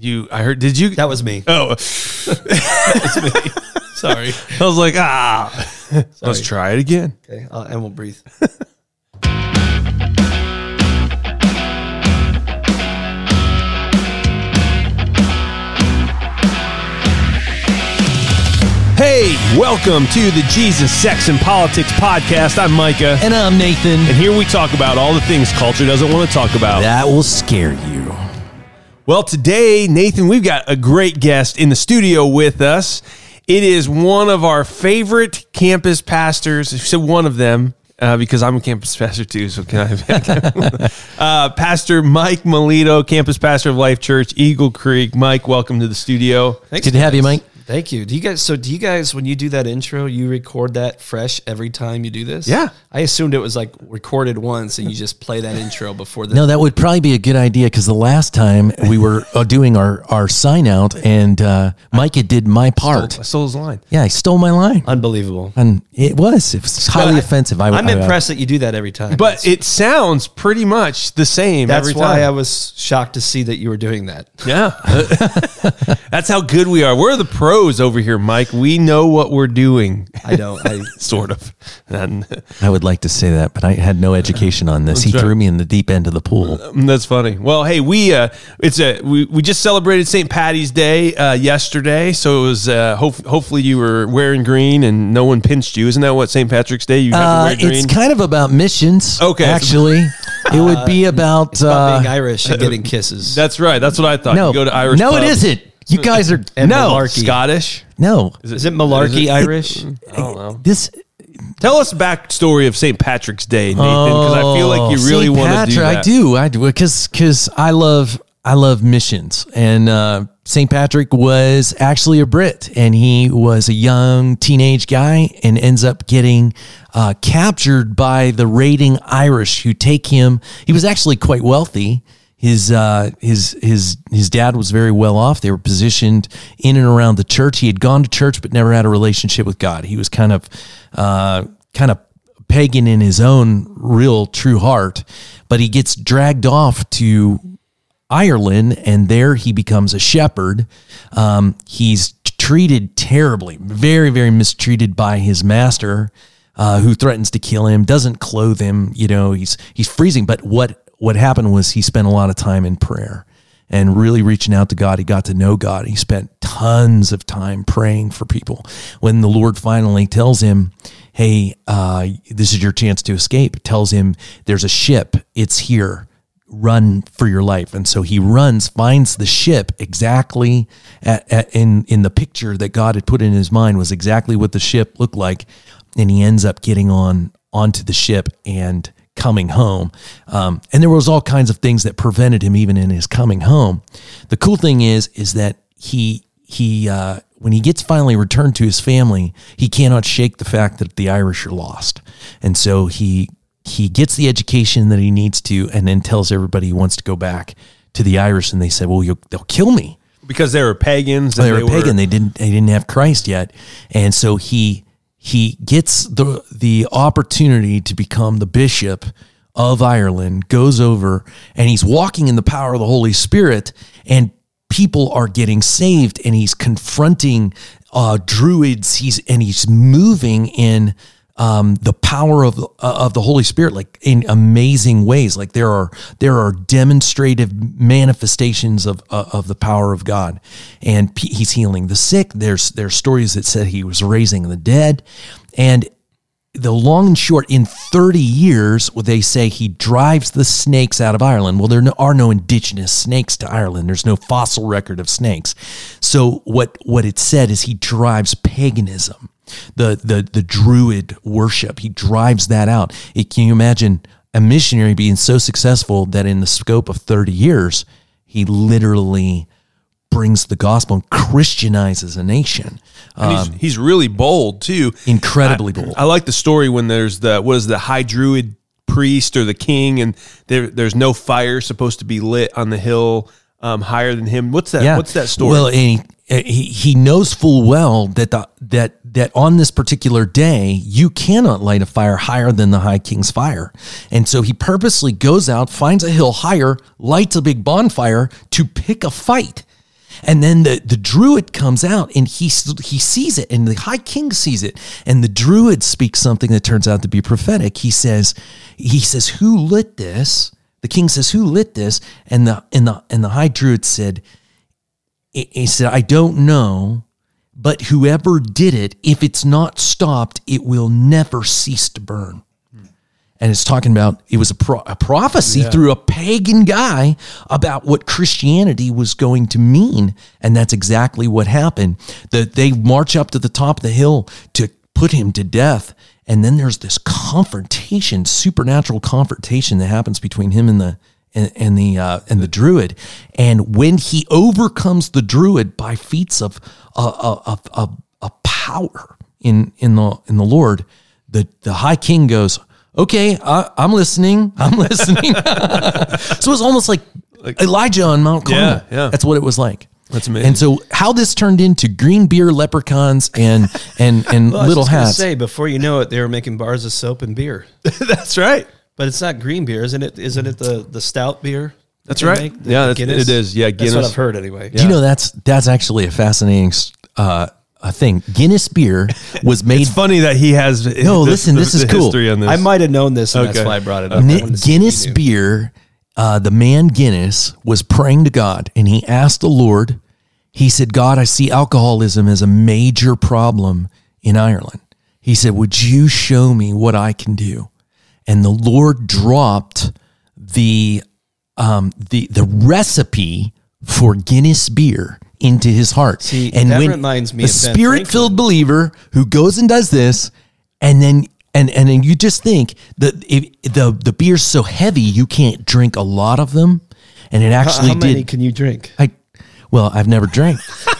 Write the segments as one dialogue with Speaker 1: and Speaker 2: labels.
Speaker 1: You, I heard. Did you?
Speaker 2: That was me.
Speaker 1: oh,
Speaker 2: Sorry.
Speaker 1: I was like, ah. Let's try it again.
Speaker 2: Okay, uh, and we'll breathe.
Speaker 1: Hey, welcome to the Jesus, Sex, and Politics podcast. I'm Micah,
Speaker 3: And I'm Nathan.
Speaker 1: and here we talk about all the things culture doesn't want to talk about.
Speaker 3: That will scare you.
Speaker 1: Well, today, Nathan, we've got a great guest in the studio with us. It is one of our favorite campus pastors. So one of them, uh, because I'm a campus pastor too. So can I? uh, pastor Mike Melito, campus pastor of Life Church, Eagle Creek. Mike, welcome to the studio.
Speaker 2: Thanks,
Speaker 3: Good to have you. Mike.
Speaker 2: Thank you. Do you guys? So, do you guys, when you do that intro, you record that fresh every time you do this?
Speaker 1: Yeah.
Speaker 2: I assumed it was like recorded once, and you just play that intro before the.
Speaker 3: No, that would probably be a good idea because the last time we were uh, doing our, our sign out and uh, Micah did my part.
Speaker 1: I stole his line.
Speaker 3: Yeah, he stole my line.
Speaker 2: Unbelievable.
Speaker 3: And it was. It was highly
Speaker 2: I-
Speaker 3: offensive. I,
Speaker 2: I'm
Speaker 3: I-
Speaker 2: impressed that you do that every time.
Speaker 1: But it sounds pretty much the same
Speaker 2: that's
Speaker 1: every
Speaker 2: why
Speaker 1: time.
Speaker 2: I was shocked to see that you were doing that.
Speaker 1: Yeah. That's how good we are. We're the pros over here, Mike. We know what we're doing,
Speaker 2: I don't. I
Speaker 1: sort of. And
Speaker 3: I would like to say that, but I had no education on this. He
Speaker 1: right.
Speaker 3: threw me in the deep end of the pool.
Speaker 1: that's funny. Well, hey, we uh it's a we, we just celebrated St. Patty's Day uh yesterday, so it was uh hope, hopefully you were wearing green and no one pinched you. Isn't that what St. Patrick's Day you have
Speaker 3: Uh,
Speaker 1: to wear green?
Speaker 3: it's kind of about missions.
Speaker 1: Okay.
Speaker 3: Actually, it would be about.
Speaker 2: about
Speaker 3: Uh,
Speaker 2: being Irish and getting kisses.
Speaker 1: that's right. That's what I thought.
Speaker 3: no,
Speaker 1: You go to Irish
Speaker 3: no,
Speaker 1: pub.
Speaker 3: it isn't. You guys are
Speaker 2: And
Speaker 3: no,
Speaker 2: malarkey.
Speaker 1: Scottish.
Speaker 3: no.
Speaker 2: Is it malarkey Irish?
Speaker 1: I don't know.
Speaker 3: This
Speaker 1: Tell us the backstory of St. Patrick's Day, Nathan, because I feel like you really
Speaker 3: St.
Speaker 1: want to do
Speaker 3: Patrick,
Speaker 1: that.
Speaker 3: I do, I do, because because I love I love missions, and uh, St. Patrick was actually a Brit, and he was a young teenage guy, and ends up getting uh, captured by the raiding Irish, who take him. He was actually quite wealthy. His uh, his his his dad was very well off. They were positioned in and around the church. He had gone to church, but never had a relationship with God. He was kind of uh, kind of pagan in his own real true heart, but he gets dragged off to Ireland, and there he becomes a shepherd. Um, he's treated terribly, very, very mistreated by his master, uh, who threatens to kill him, doesn't clothe him. You know, he's he's freezing. But what what happened was he spent a lot of time in prayer and really reaching out to God. He got to know God. He spent tons of time praying for people. When the Lord finally tells him, "Hey, uh, this is your chance to escape," tells him, "There's a ship. It's here." run for your life and so he runs finds the ship exactly at, at, in in the picture that god had put in his mind was exactly what the ship looked like and he ends up getting on onto the ship and coming home um, and there was all kinds of things that prevented him even in his coming home the cool thing is is that he he uh, when he gets finally returned to his family he cannot shake the fact that the irish are lost and so he he gets the education that he needs to and then tells everybody he wants to go back to the Irish and they said, "Well, you'll, they'll kill me."
Speaker 1: because they were pagans. and
Speaker 3: They were pagan. They didn't they didn't have Christ yet. And so he he gets the the opportunity to become the bishop of Ireland, goes over and he's walking in the power of the Holy Spirit and people are getting saved and he's confronting uh, druids. He's and he's moving in um, the power of uh, of the Holy Spirit, like in amazing ways. Like there are there are demonstrative manifestations of uh, of the power of God, and he's healing the sick. There's there's stories that said he was raising the dead, and the long and short, in 30 years, they say he drives the snakes out of Ireland. Well, there are no indigenous snakes to Ireland. There's no fossil record of snakes. So what what it said is he drives paganism, the the the druid worship. He drives that out. It, can you imagine a missionary being so successful that in the scope of 30 years, he literally brings the gospel and Christianizes a nation.
Speaker 1: And he's, he's really bold too.
Speaker 3: Incredibly
Speaker 1: I-
Speaker 3: bold.
Speaker 1: I like the story when there's the what is the high druid priest or the king, and there there's no fire supposed to be lit on the hill um, higher than him. What's that? What's that story?
Speaker 3: Well, and he, he he knows full well that the that that on this particular day you cannot light a fire higher than the high king's fire, and so he purposely goes out, finds a hill higher, lights a big bonfire to pick a fight. And then the, the druid comes out and he, he sees it, and the high king sees it. And the druid speaks something that turns out to be prophetic. He says, he says, Who lit this? The king says, Who lit this? And the and the and the high druid said, he said, I don't know, but whoever did it, if it's not stopped, it will never cease to burn. And it's talking about it was a, pro- a prophecy through a pagan guy about what Christianity was going to mean. And that's exactly what happened. That they march up to the top of the hill to put him to death. And then there's this confrontation, supernatural confrontation that happens between him and the and, and the uh, and the druid. And when he overcomes the druid by feats of uh, of of, of power in in the in the Lord, the the high king goes, "Okay, I, I'm listening. I'm listening." so it's almost like, like, Elijah on Mount Carmel.
Speaker 1: Yeah, yeah.
Speaker 3: That's what it was like.
Speaker 1: That's amazing.
Speaker 3: And so how this turned into green beer leprechauns and and and
Speaker 2: Well, I was
Speaker 3: little hats.
Speaker 2: Say before you know it, they were making bars of soap and beer.
Speaker 1: That's right.
Speaker 2: But it's not green beer, isn't it? Isn't it the the stout beer? that
Speaker 1: That's
Speaker 2: they
Speaker 1: right.
Speaker 2: make? The-
Speaker 1: Yeah,
Speaker 2: the
Speaker 1: that's- it is. Yeah,
Speaker 2: That's
Speaker 1: Guinness.
Speaker 2: what I've heard anyway.
Speaker 3: Do you know that's that's actually a fascinating uh, a thing. Guinness beer was made.
Speaker 1: It's funny that he has.
Speaker 3: No, listen, this is cool.
Speaker 1: History on this.
Speaker 2: I might have known this, and that's why I brought it up. I
Speaker 3: Ni-
Speaker 2: wanted to see if you
Speaker 3: Guinness
Speaker 2: knew.
Speaker 3: beer. Uh, the man Guinness was praying to God, and he asked the Lord. He said, "God, I see alcoholism as a major problem in Ireland." He said, "Would you show me what I can do?" And the Lord dropped the um, the the recipe for Guinness beer into his heart.
Speaker 2: See,
Speaker 3: and
Speaker 2: that
Speaker 3: when
Speaker 2: reminds me Ben
Speaker 3: spirit filled believer who goes and does this, and then and and then you just think that if the the beer's so heavy you can't drink a lot of them, and it
Speaker 2: How,
Speaker 3: actually
Speaker 2: how many
Speaker 3: did.
Speaker 2: can you drink?
Speaker 3: I well, I've never drank.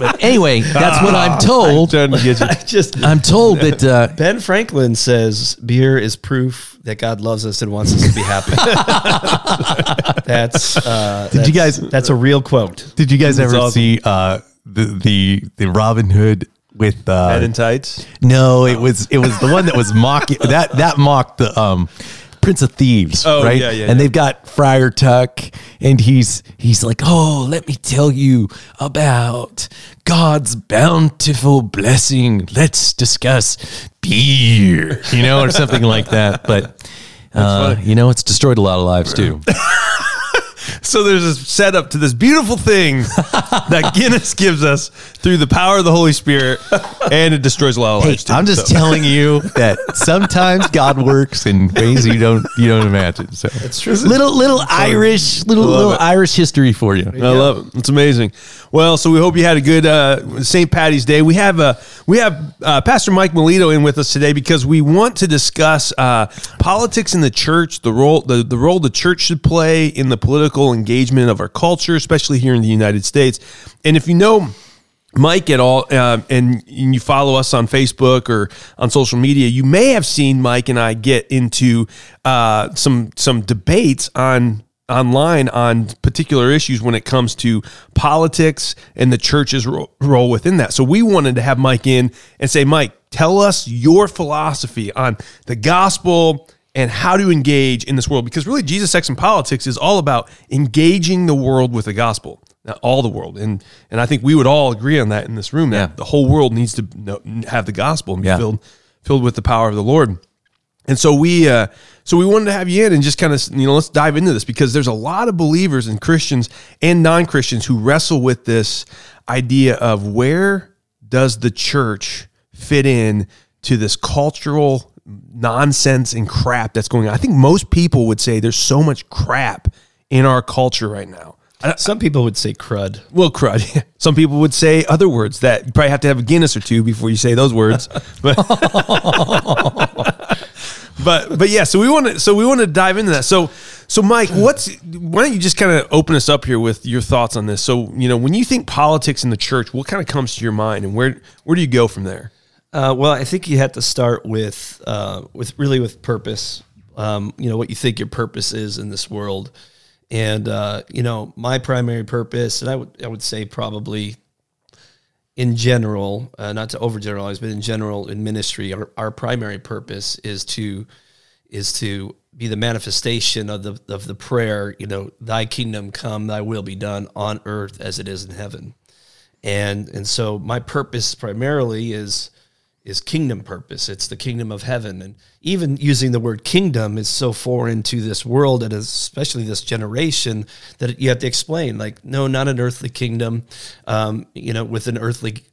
Speaker 3: but anyway, that's what I'm told.
Speaker 1: trying to get you.
Speaker 2: I just
Speaker 3: I'm told that uh,
Speaker 2: Ben Franklin says beer is proof that God loves us and wants us to be happy. that's uh,
Speaker 4: Did you guys-
Speaker 2: That's a real quote.
Speaker 4: Did you guys
Speaker 1: That's
Speaker 4: ever
Speaker 1: awesome.
Speaker 4: see uh, the the the Robin Hood with uh,
Speaker 1: Head in tights.
Speaker 3: no, it was it was the one that was mocking that that mocked the um Prince of Thieves,
Speaker 1: Oh,
Speaker 3: right?
Speaker 1: yeah, yeah,
Speaker 3: and
Speaker 1: yeah.
Speaker 3: they've got Friar Tuck, and he's he's like, oh, let me tell you about God's bountiful blessing. Let's discuss beer, you know, or something like that. But uh, you know, it's destroyed a lot of lives too.
Speaker 1: So there's this setup to this beautiful thing that Guinness gives us through the power of the Holy Spirit, and it destroys a lot of
Speaker 3: Hey,
Speaker 1: lives. too.
Speaker 3: I'm just
Speaker 1: So-
Speaker 3: telling you that sometimes God works in ways you don't you don't imagine. So
Speaker 2: It's true.
Speaker 3: little little Irish little little
Speaker 1: it.
Speaker 3: Irish history for you.
Speaker 1: I love it. It's amazing. Well, so we hope you had a good uh, St. Patty's Day. We have uh, we have uh, Pastor Mike Melito in with us today because we want to discuss uh, politics in the church, the role the, the role the church should play in the political engagement of our culture, especially here in the United States. And if you know Mike at all, uh, and you follow us on Facebook or on social media, you may have seen Mike and I get into uh, some some debates on online on particular issues when it comes to politics and the church's ro- role within that. So we wanted to have Mike in and say, Mike, tell us your philosophy on the gospel and how to engage in this world because really Jesus sex and politics is all about engaging the world with the gospel not all the world and and I think we would all agree on that in this room that
Speaker 3: Yeah.
Speaker 1: the whole world needs to know, have the gospel and be
Speaker 3: Yeah.
Speaker 1: filled filled with the power of the Lord and so we uh, so we wanted to have you in and just kind of you know let's dive into this because there's a lot of believers and Christians and non-Christians who wrestle with this idea of where does the church fit in to this cultural nonsense and crap that's going on. I think most people would say there's so much crap in our culture right now.
Speaker 2: Some people would say crud.
Speaker 1: Well, crud. Some people would say other words that you probably have to have a Guinness or two before you say those words. But but but yeah, so we want to so we want to dive into that. So so Mike, what's why don't you just kind of open us up here with your thoughts on this? So you know, when you think politics in the church, what kind of comes to your mind, and where where do you go from there?
Speaker 2: Uh, well, I think you have to start with uh, with really with purpose. Um, you know what you think your purpose is in this world, and uh, you know my primary purpose, and I would I would say probably in general, uh, not to overgeneralize, but in general in ministry, our, our primary purpose is to is to be the manifestation of the of the prayer. You know, Thy kingdom come, Thy will be done on earth as it is in heaven. And and so my purpose primarily is is kingdom purpose. It's the kingdom of heaven. And even using the word kingdom is so foreign to this world and especially this generation that you have to explain like, no, not an earthly kingdom, um, you know, with an earthly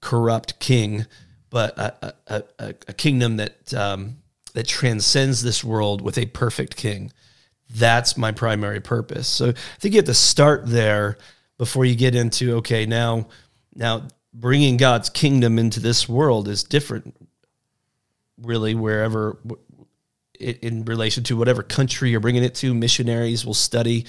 Speaker 2: corrupt king, but a, a, a, kingdom that, um, that transcends this world with a perfect king. That's my primary purpose. So I think you have to start there before you get into, okay, now, now bringing God's kingdom into this world is different, really, wherever in relation to whatever country you're bringing it to. Missionaries will study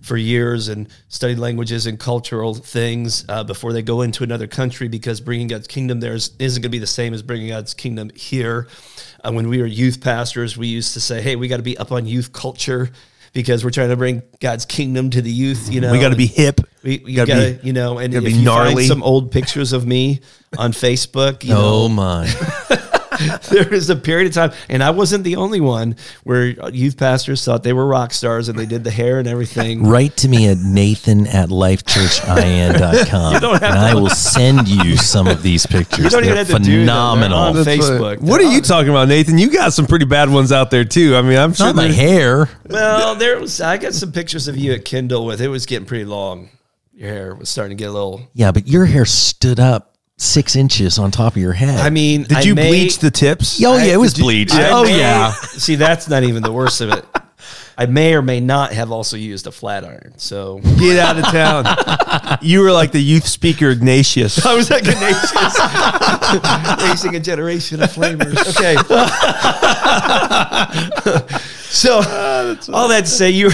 Speaker 2: for years and study languages and cultural things uh, before they go into another country because bringing God's kingdom there is, isn't going to be the same as bringing God's kingdom here. Uh, when we were youth pastors, we used to say, hey, we got to be up on youth culture because we're trying to bring God's kingdom to the youth. You know,
Speaker 1: we got to be hip.
Speaker 2: We, you gotta, gotta be, you know, and if you gnarly. find some old pictures of me on Facebook, you
Speaker 3: oh
Speaker 2: know,
Speaker 3: my.
Speaker 2: there was a period of time, and I wasn't the only one where youth pastors thought they were rock stars and they did the hair and everything.
Speaker 3: Write to me at nathan at lifechurchin.com. you don't have and I will send you some of these pictures. You don't They're even have to
Speaker 2: do them. on Facebook.
Speaker 1: What are you talking about, Nathan? You got some pretty bad ones out there too. I mean, I'm sure
Speaker 3: not my hair.
Speaker 2: Well, there was. I got some pictures of you at Kindle with it was getting pretty long. Your hair was starting to get a little.
Speaker 3: Yeah, but your hair stood up six inches on top of your head.
Speaker 2: I mean,
Speaker 1: did
Speaker 2: I
Speaker 1: you
Speaker 2: may,
Speaker 1: bleach the tips?
Speaker 3: Oh yeah, it was bleached. oh
Speaker 2: may,
Speaker 3: yeah.
Speaker 2: See, that's not even the worst of it. I may or may not have also used a flat iron. So
Speaker 1: get out of town. you were like the youth speaker Ignatius.
Speaker 2: I was like Ignatius, raising a generation of flamers. Okay. so ah, all that to say, you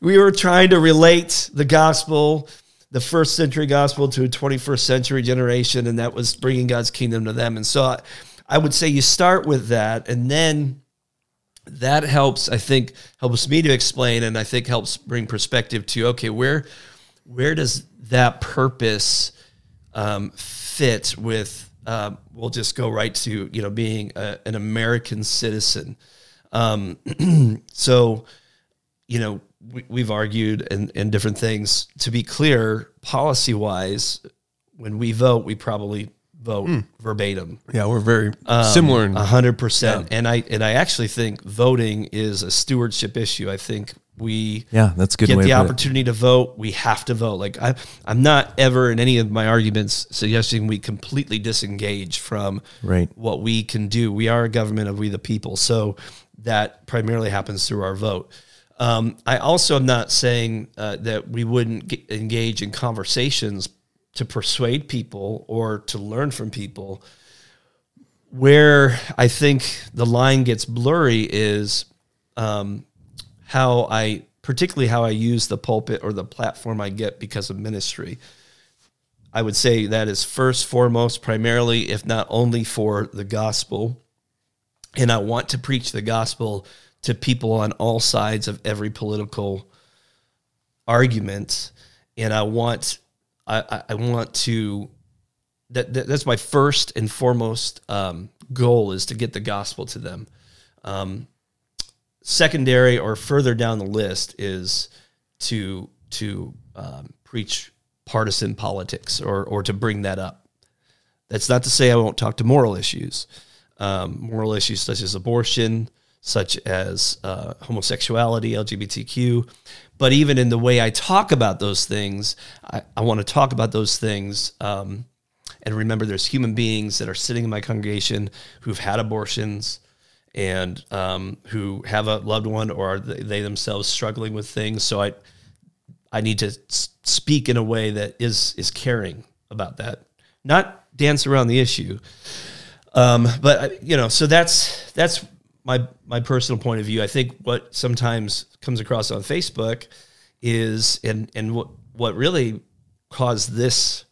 Speaker 2: we were trying to relate the gospel the first century gospel to a 21st century generation, and that was bringing God's kingdom to them. And so I, I would say you start with that, and then that helps, I think, helps me to explain, and I think helps bring perspective to okay, where where does that purpose um, fit with? Um, we'll just go right to you know being a, an American citizen. Um, so, you know, we, have argued and, and different things. To be clear, policy wise, when we vote, we probably vote mm. verbatim.
Speaker 1: Yeah, we're very um, similar.
Speaker 2: A hundred percent. And I and I actually think voting is a stewardship issue. I think we
Speaker 3: yeah that's good
Speaker 2: get the opportunity it. to vote we have to vote like I, i'm not ever in any of my arguments suggesting we completely disengage from
Speaker 3: right.
Speaker 2: what we can do we are a government of we the people so that primarily happens through our vote um, I also am not saying uh, that we wouldn't get, engage in conversations to persuade people or to learn from people. Where I think the line gets blurry is um, how I, particularly how I use the pulpit or the platform I get because of ministry. I would say that is first, foremost, primarily, if not only for the gospel. And I want to preach the gospel to people on all sides of every political argument, and I want I, I want to that, that, that's my first and foremost um, goal is to get the gospel to them. Um, secondary or further down the list is to to um, preach partisan politics or or to bring that up. That's not to say I won't talk to moral issues, um, moral issues such as abortion, such as uh, homosexuality, LGBTQ. But even in the way I talk about those things, I, I want to talk about those things. Um, and remember, there's human beings that are sitting in my congregation who've had abortions and um, who have a loved one or are they themselves struggling with things. So I, I need to speak in a way that is is caring about that, not dance around the issue. Um, but you know, so that's that's my my personal point of view, I think what sometimes comes across on Facebook is and and what what really caused this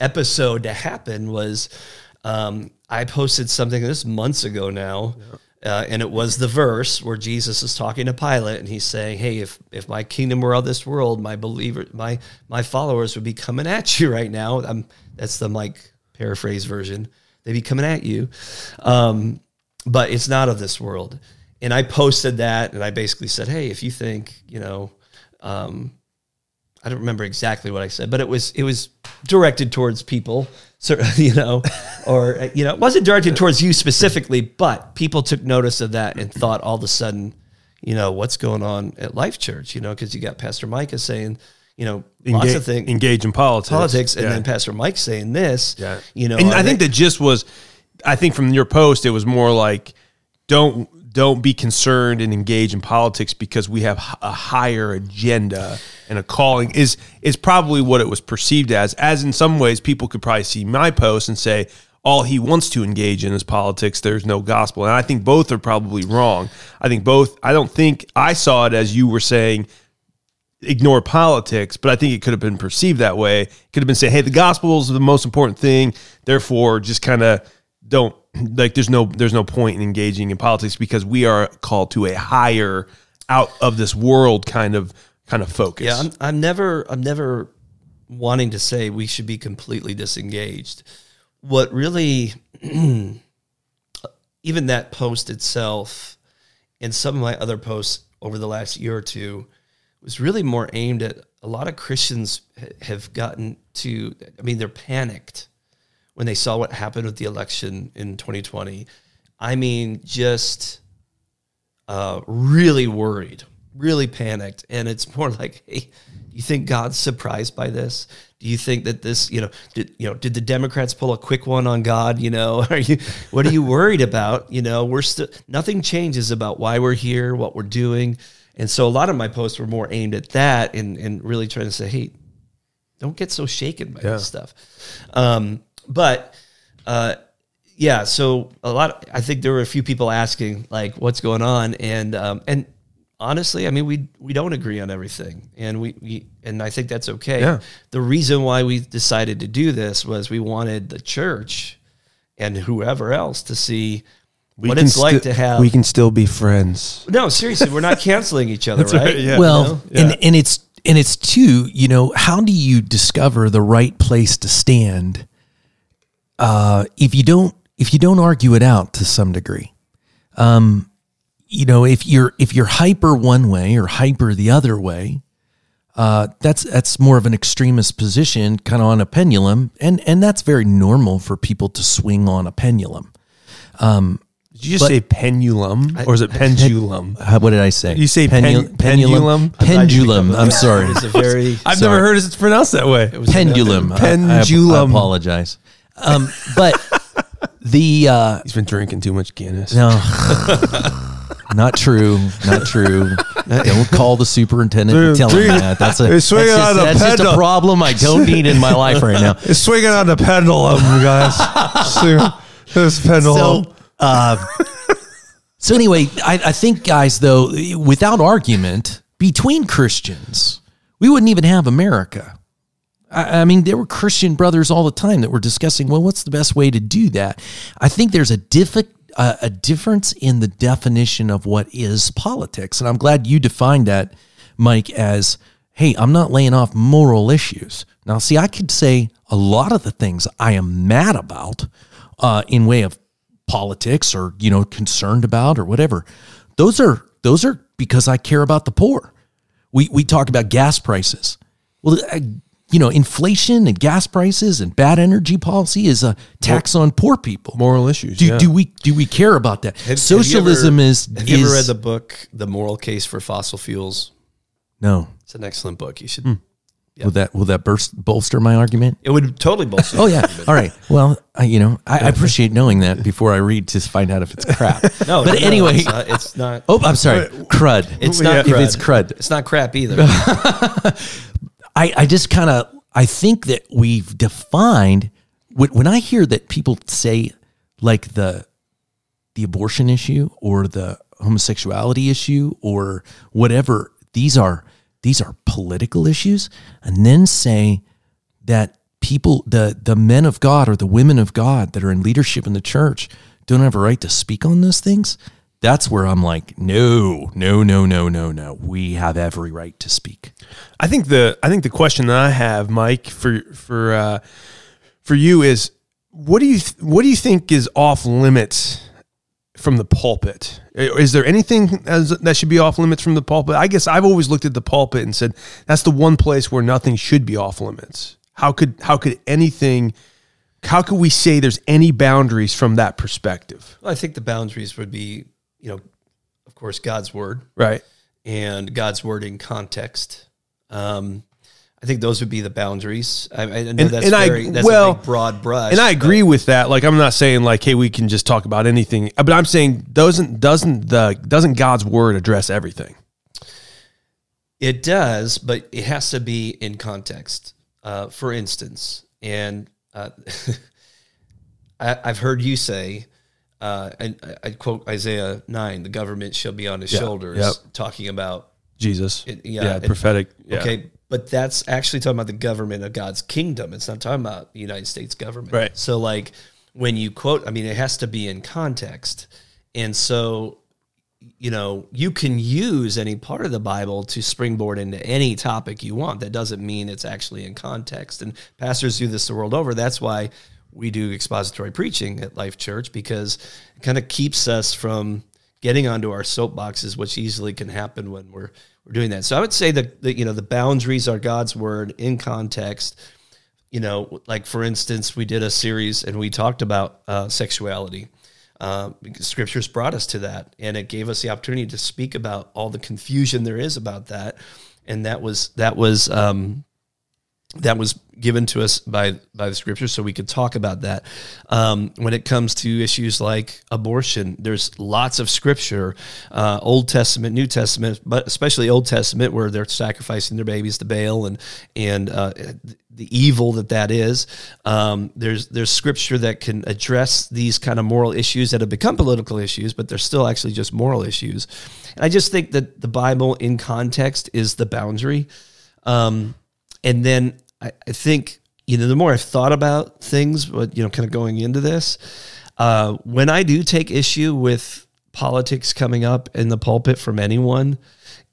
Speaker 2: episode to happen was um, I posted something this months ago now, yeah. uh, and it was the verse where Jesus is talking to Pilate, and he's saying, "Hey, if if my kingdom were of this world, my believer, my my followers would be coming at you right now." I'm, that's the Mike paraphrase version. They'd be coming at you. Um, but it's not of this world. and I posted that, and I basically said, "Hey, if you think you know." Um, I don't remember exactly what I said, but it was it was directed towards people, so, you know, or uh, you know, it wasn't directed towards you specifically, but people took notice of that and thought all of a sudden, you know, what's going on at Life Church, you know, because you got Pastor Micah saying, you know, lots of things,
Speaker 1: engage in politics.
Speaker 2: politics, and
Speaker 1: Yeah.
Speaker 2: then Pastor Mike saying this,
Speaker 1: Yeah.
Speaker 2: you know,
Speaker 1: and I think the gist was, I think from your post, it was more like, don't don't be concerned and engage in politics because we have a higher agenda and a calling is is probably what it was perceived as. As in some ways, people could probably see my post and say. All he wants to engage in is politics. There's no gospel. And I think both are probably wrong. I think both, I don't think I saw it as you were saying, ignore politics, but I think it could have been perceived that way. It could have been saying, "Hey, the gospel is the most important thing. Therefore, just kind of don't like. There's no there's no point in engaging in politics because we are called to a higher, out of this world kind of kind of focus."
Speaker 2: Yeah, I'm, I'm never I'm never wanting to say we should be completely disengaged. What really, even that post itself, and some of my other posts over the last year or two, was really more aimed at a lot of Christians have gotten to. I mean, they're panicked when they saw what happened with the election in 2020. I mean, just uh, really worried, really panicked. And it's more like, hey, do you think God's surprised by this? Do you think that this, you know, did you know, did the Democrats pull a quick one on God? You know, are you what are you worried about? You know, we're still nothing changes about why we're here, what we're doing. And so a lot of my posts were more aimed at that and and really trying to say, hey, don't get so shaken by this stuff. Um, but uh, yeah, so a lot. I think there were a few people asking like, "What's going on?" And um, and honestly, I mean, we we don't agree on everything, and we, we and I think that's okay.
Speaker 1: Yeah.
Speaker 2: The reason why we decided to do this was we wanted the church and whoever else to see what it's like to have.
Speaker 1: we can still be friends.
Speaker 2: no, seriously, we're not canceling each other, right?
Speaker 1: right, yeah.
Speaker 3: well,
Speaker 2: You know?
Speaker 3: and and it's and it's too, you know, how do you discover the right place to stand uh, if you don't if you don't argue it out to some degree? Um, you know, if you're if you're hyper one way or hyper the other way, uh, that's that's more of an extremist position, kind of on a pendulum, and and that's very normal for people to swing on a pendulum.
Speaker 1: Um, Did you just say pendulum or is it pendulum?
Speaker 3: How, what did I say?
Speaker 1: You say pen- pendulum?
Speaker 3: Pendulum. I'm sorry.
Speaker 2: It's a very
Speaker 1: I've
Speaker 3: Sorry.
Speaker 1: never heard it pronounced that way.
Speaker 3: pendulum. I- I- I, apologize. Um, but the uh,
Speaker 1: He's been drinking too much Guinness.
Speaker 3: no, not true. Not true. Don't call the superintendent and tell him that. That's a
Speaker 1: It's
Speaker 3: that's,
Speaker 1: swinging
Speaker 3: just,
Speaker 1: on the
Speaker 3: that's just a
Speaker 1: pendulum.
Speaker 3: problem I don't need in my life right now.
Speaker 1: It's swinging on the pendulum, guys. this pendulum.
Speaker 3: So, uh, so anyway, I, I think, guys, though, without argument between Christians, we wouldn't even have America. I, I mean, there were Christian brothers all the time that were discussing, well, what's the best way to do that? I think there's a diffi- uh, a difference in the definition of what is politics, and I'm glad you defined that, Mike, as hey, I'm not laying off moral issues. Now, see, I could say a lot of the things I am mad about uh, in way of politics or you know concerned about or whatever. Those are those are because I care about the poor. We we talk about gas prices. Well, uh, you know, inflation and gas prices and bad energy policy is a tax on poor people.
Speaker 1: Moral issues.
Speaker 3: Do,
Speaker 1: yeah.
Speaker 3: do we do we care about that?
Speaker 2: Have- have
Speaker 3: Socialism
Speaker 2: ever-
Speaker 3: is
Speaker 2: Have you ever read the book "The Moral Case for Fossil Fuels"?
Speaker 3: no.
Speaker 2: It's an excellent book. You should. Hmm.
Speaker 3: Will that will that burst, bolster my argument?
Speaker 2: It would totally bolster.
Speaker 3: Oh yeah. All right. Well, I, you know, I, I appreciate knowing that before I read to find out if it's crap.
Speaker 2: no,
Speaker 3: but
Speaker 2: no,
Speaker 3: anyway.
Speaker 2: it's not. It's not,
Speaker 3: Oh, I'm sorry. Crud.
Speaker 2: it's
Speaker 1: Yeah.
Speaker 2: not
Speaker 3: if it's crud.
Speaker 2: It's not crap either.
Speaker 3: I, I just kind of I think that we've defined when, when I hear that people say like the the abortion issue or the homosexuality issue or whatever these are these are political issues and then say that people the the men of God or the women of God that are in leadership in the church don't have a right to speak on those things that's where I'm like no no no no no no we have every right to speak
Speaker 1: I think the I think the question that I have, Mike, for for uh, for you is what do you th- what do you think is off limits from the pulpit? Is there anything as, that should be off limits from the pulpit? I guess I've always looked at the pulpit and said that's the one place where nothing should be off limits. How could how could anything? How could we say there's any boundaries from that perspective?
Speaker 2: Well, I think the boundaries would be, you know, of course, God's word
Speaker 1: Right.
Speaker 2: and God's word in context. Um, I think those would be the boundaries. I, I know
Speaker 1: And-
Speaker 2: that's
Speaker 1: and I-
Speaker 2: that's
Speaker 1: well,
Speaker 2: a broad brush,
Speaker 1: And I agree with that. Like I'm not saying like, hey, we can just talk about anything, but I'm saying doesn't doesn't the doesn't God's word address everything?
Speaker 2: It does, but it has to be in context. Uh, for instance, and uh, I, I've heard you say, uh, and I, I quote Isaiah nine: "The government shall be on his
Speaker 1: Yeah,
Speaker 2: shoulders,"
Speaker 1: yep.
Speaker 2: talking about
Speaker 1: Jesus.
Speaker 2: It-
Speaker 1: yeah,
Speaker 2: yeah, it-
Speaker 1: prophetic. Yeah.
Speaker 2: Okay, but that's actually talking about the government of God's kingdom. It's not talking about the United States government.
Speaker 1: Right.
Speaker 2: So, like, when you quote, I mean, it has to be in context. And so, you know, you can use any part of the Bible to springboard into any topic you want. That doesn't mean it's actually in context. And pastors do this the world over. That's why we do expository preaching at Life Church because it kind of keeps us from getting onto our soapboxes, which easily can happen when we're we're doing that. So I would say that the, you know the boundaries are God's word in context. You know, like for instance, we did a series and we talked about uh, sexuality. Uh, scriptures brought us to that, and it gave us the opportunity to speak about all the confusion there is about that, and that was that was um, that was given to us by by the scriptures so we could talk about that. Um, when it comes to issues like abortion there's lots of scripture uh, old testament new testament but especially old testament where they're sacrificing their babies to baal and and uh, the evil that that is. Um, there's there's scripture that can address these kind of moral issues that have become political issues but they're still actually just moral issues. And i just think that the bible in context is the boundary. Um, and then I, I think you know the more I've thought about things, but you know, kind of going into this, uh, when I do take issue with politics coming up in the pulpit from anyone,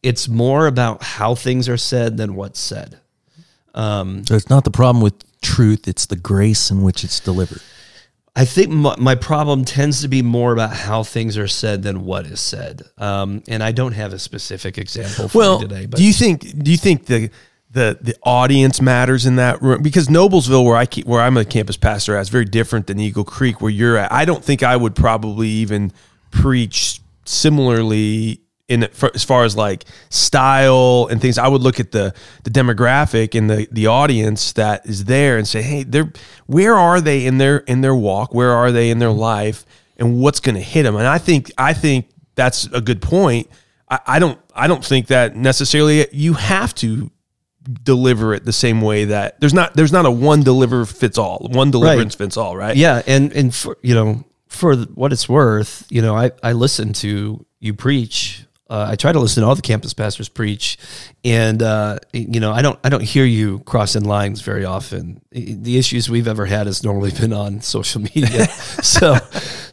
Speaker 2: it's more about how things are said than what's said.
Speaker 3: So it's not the problem with truth; it's the grace in which it's delivered.
Speaker 2: I think my, my problem tends to be more about how things are said than what is said. Um, and I don't have a specific example for
Speaker 1: Well,
Speaker 2: you today, but
Speaker 1: do you think do you think the the the audience matters in that room? Because Noblesville, where I keep, where I'm a campus pastor, at, is very different than Eagle Creek, where you're at. I don't think I would probably even preach similarly in for, as far as like style and things. I would look at the the demographic and the the audience that is there and say, hey, they're where are they in their in their walk? Where are they in their life? And what's going to hit them? And I think I think that's a good point. I, I don't I don't think that necessarily you have to deliver it the same way that there's not there's not a one deliver fits all one deliverance fits all right
Speaker 2: Yeah, and and for you know, for what it's worth, you know, I I listen to you preach. Uh, I try to listen to all the campus pastors preach, and uh, you know, I don't I don't hear you crossing lines very often. The issues we've ever had has normally been on social media. so,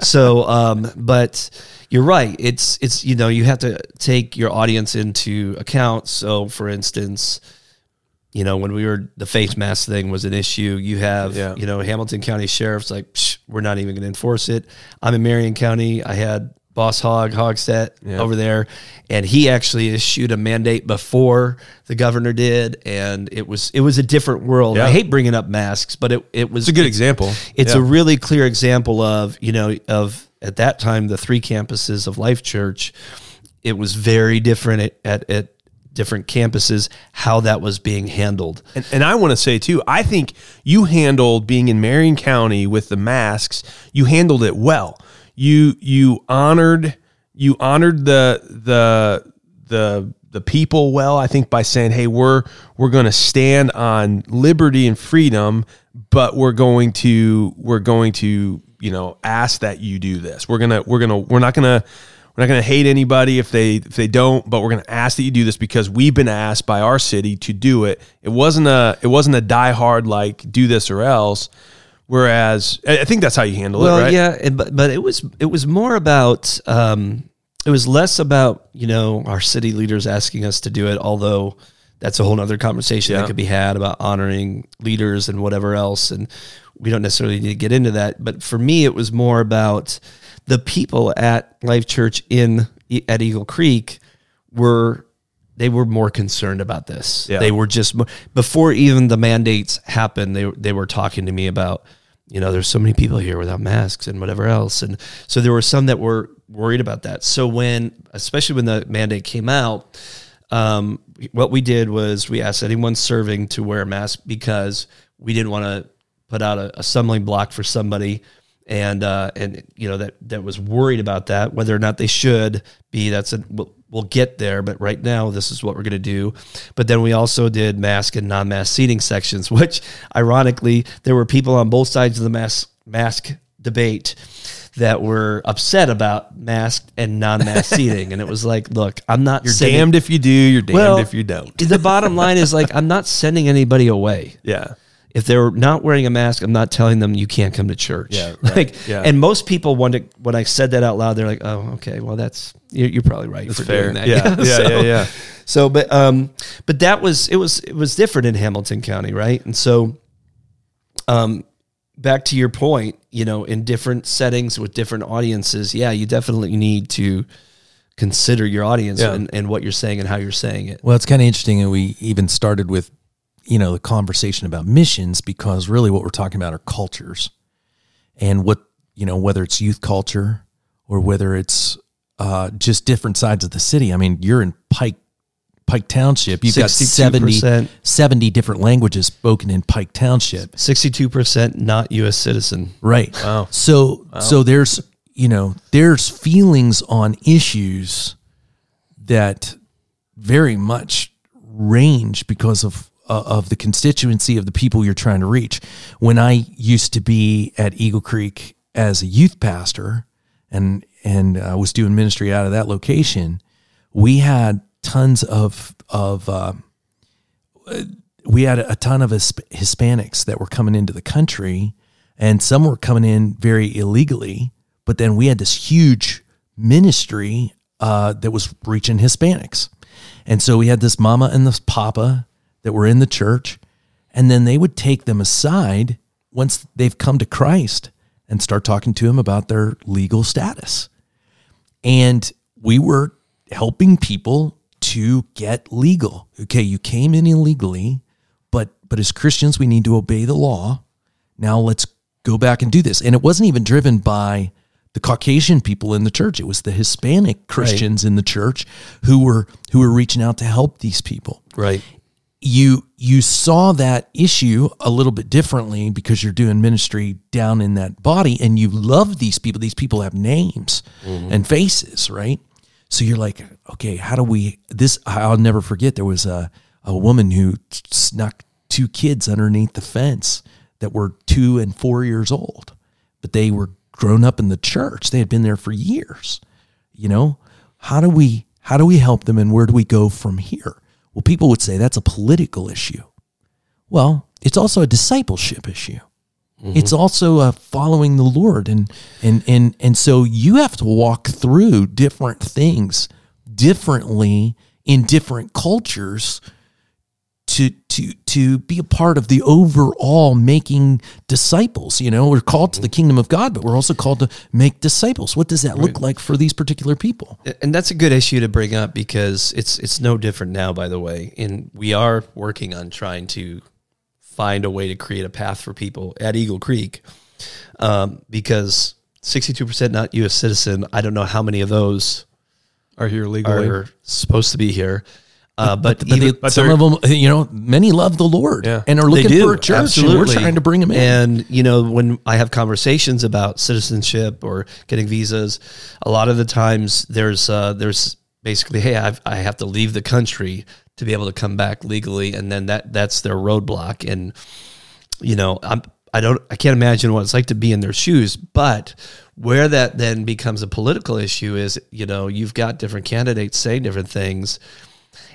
Speaker 2: so, um, but you're right. It's it's you know you have to take your audience into account. So, for instance you know, when we were the face mask thing was an issue, you have,
Speaker 1: Yeah.
Speaker 2: you know, Hamilton County Sheriff's like, Psh, we're not even going to enforce it. I'm in Marion County. I had Boss Hog, Hogsett
Speaker 1: Yeah.
Speaker 2: over there, and he actually issued a mandate before the governor did, and it was it was a different world.
Speaker 1: Yeah.
Speaker 2: I hate bringing up masks, but it it was
Speaker 1: it's a good example
Speaker 2: it's a really clear example of you know of at that time the three campuses of Life Church. It was very different at, at, at different campuses how that was being handled.
Speaker 1: And, and I want to say too, I think you handled being in Marion County with the masks. You handled it well. You you honored you honored the the the the people well. I think by saying, "Hey, we're we're going to stand on liberty and freedom, but we're going to we're going to you know ask that you do this. We're gonna we're gonna we're not gonna." We're not going to hate anybody if they if they don't, but we're going to ask that you do this because we've been asked by our city to do it. It wasn't a it wasn't a die hard like do this or else. Whereas I think that's how you handle
Speaker 2: Well,
Speaker 1: it, right?
Speaker 2: yeah, but but it was it was more about um, it was less about you know our city leaders asking us to do it, although that's a whole nother conversation
Speaker 1: Yeah.
Speaker 2: that could be had about honoring leaders and whatever else. And we don't necessarily need to get into that. But for me, it was more about the people at Life Church in at Eagle Creek were they were more concerned about this.
Speaker 1: Yeah.
Speaker 2: They were just before even the mandates happened. They they were talking to me about you know there's so many people here without masks and whatever else, and so there were some that were worried about that. So when especially when the mandate came out, um, what we did was we asked anyone serving to wear a mask because we didn't want to put out a, a stumbling block for somebody and uh, and you know that that was worried about that whether or not they should be that's a we'll, we'll get there but right now this is what we're going to do but then we also did mask and non-mask seating sections which ironically there were people on both sides of the mask mask debate that were upset about masked and non-mask seating and it was like look i'm not
Speaker 1: You're
Speaker 2: sending-
Speaker 1: damned if you do. You're damned
Speaker 2: Well,
Speaker 1: if you don't.
Speaker 2: the bottom line is like i'm not sending anybody away
Speaker 1: Yeah.
Speaker 2: If they're not wearing a mask, I'm not telling them you can't come to church.
Speaker 1: Yeah, right.
Speaker 2: Like,
Speaker 1: Yeah.
Speaker 2: and most people want to, when I said that out loud, they're like, oh, okay, well, that's, you're, you're probably right for
Speaker 1: Fair.
Speaker 2: doing that.
Speaker 1: Yeah. Yeah.
Speaker 2: so,
Speaker 1: yeah. Yeah.
Speaker 2: So, but, um, but that was, it was, it was different in Hamilton County. Right. And so, um, back to your point, you know, in different settings with different audiences, yeah, you definitely need to consider your audience
Speaker 1: Yeah.
Speaker 2: and, and what you're saying and how you're saying it.
Speaker 3: Well, it's kind of interesting, and we even started with, you know, the conversation about missions because really what we're talking about are cultures, and what you know, whether it's youth culture or whether it's uh, just different sides of the city. I mean, you're in Pike, Pike Township. You've got 70,
Speaker 2: 62%.
Speaker 3: 70 different languages spoken in Pike Township.
Speaker 2: 62% not U.S. citizen.
Speaker 3: Right.
Speaker 1: Wow.
Speaker 3: So so there's you know there's feelings on issues that very much range because of uh, of the constituency of the people you're trying to reach. When I used to be at Eagle Creek as a youth pastor and and I was doing ministry out of that location, we had tons of of uh, we had a ton of Hispanics that were coming into the country, and some were coming in very illegally. But then we had this huge ministry uh, that was reaching Hispanics, and so we had this mama and this papa that were in the church, and then they would take them aside once they've come to Christ and start talking to them about their legal status and we were helping people to get legal. Okay, you came in illegally, but but as Christians we need to obey the law. Now let's go back and do this. And it wasn't even driven by the Caucasian people in the church. It was the Hispanic Christians in the church who were who were reaching out to help these people
Speaker 2: Right.
Speaker 3: You you saw that issue a little bit differently because you're doing ministry down in that body and you love these people. These people have names mm-hmm. and faces right? So you're like okay how do we this i'll never forget there was a, a woman who snuck two kids underneath the fence that were two and four years old but they were grown up in the church. They had been there for years you know? How do we how do we help them and where do we go from here well people would say that's a political issue. Well it's also a discipleship issue. Mm-hmm. It's also a following the lord. And and and and so you have to walk through different things differently in different cultures to to to be a part of the overall making disciples you know? We're called to the kingdom of god but we're also called to make disciples. What does that look like for these particular people?
Speaker 2: And that's a good issue to bring up because it's it's no different now by the way. And we are working on trying to find a way to create a path for people at eagle creek um, because 62% not us citizen i don't know how many of those
Speaker 1: Are here legally?
Speaker 2: are supposed to be here uh, but,
Speaker 3: but,
Speaker 2: even,
Speaker 3: they- some of them you know many love the lord
Speaker 1: Yeah.
Speaker 3: and are looking
Speaker 2: do,
Speaker 3: for a church and we're trying to bring them in
Speaker 2: And you know, when I have conversations about citizenship or getting visas, a lot of the times there's uh, there's basically, hey, I've, I have to leave the country to be able to come back legally, and then that that's their roadblock. And you know, I'm I don't I can't imagine what it's like to be in their shoes, but where that then becomes a political issue is, you know, you've got different candidates saying different things.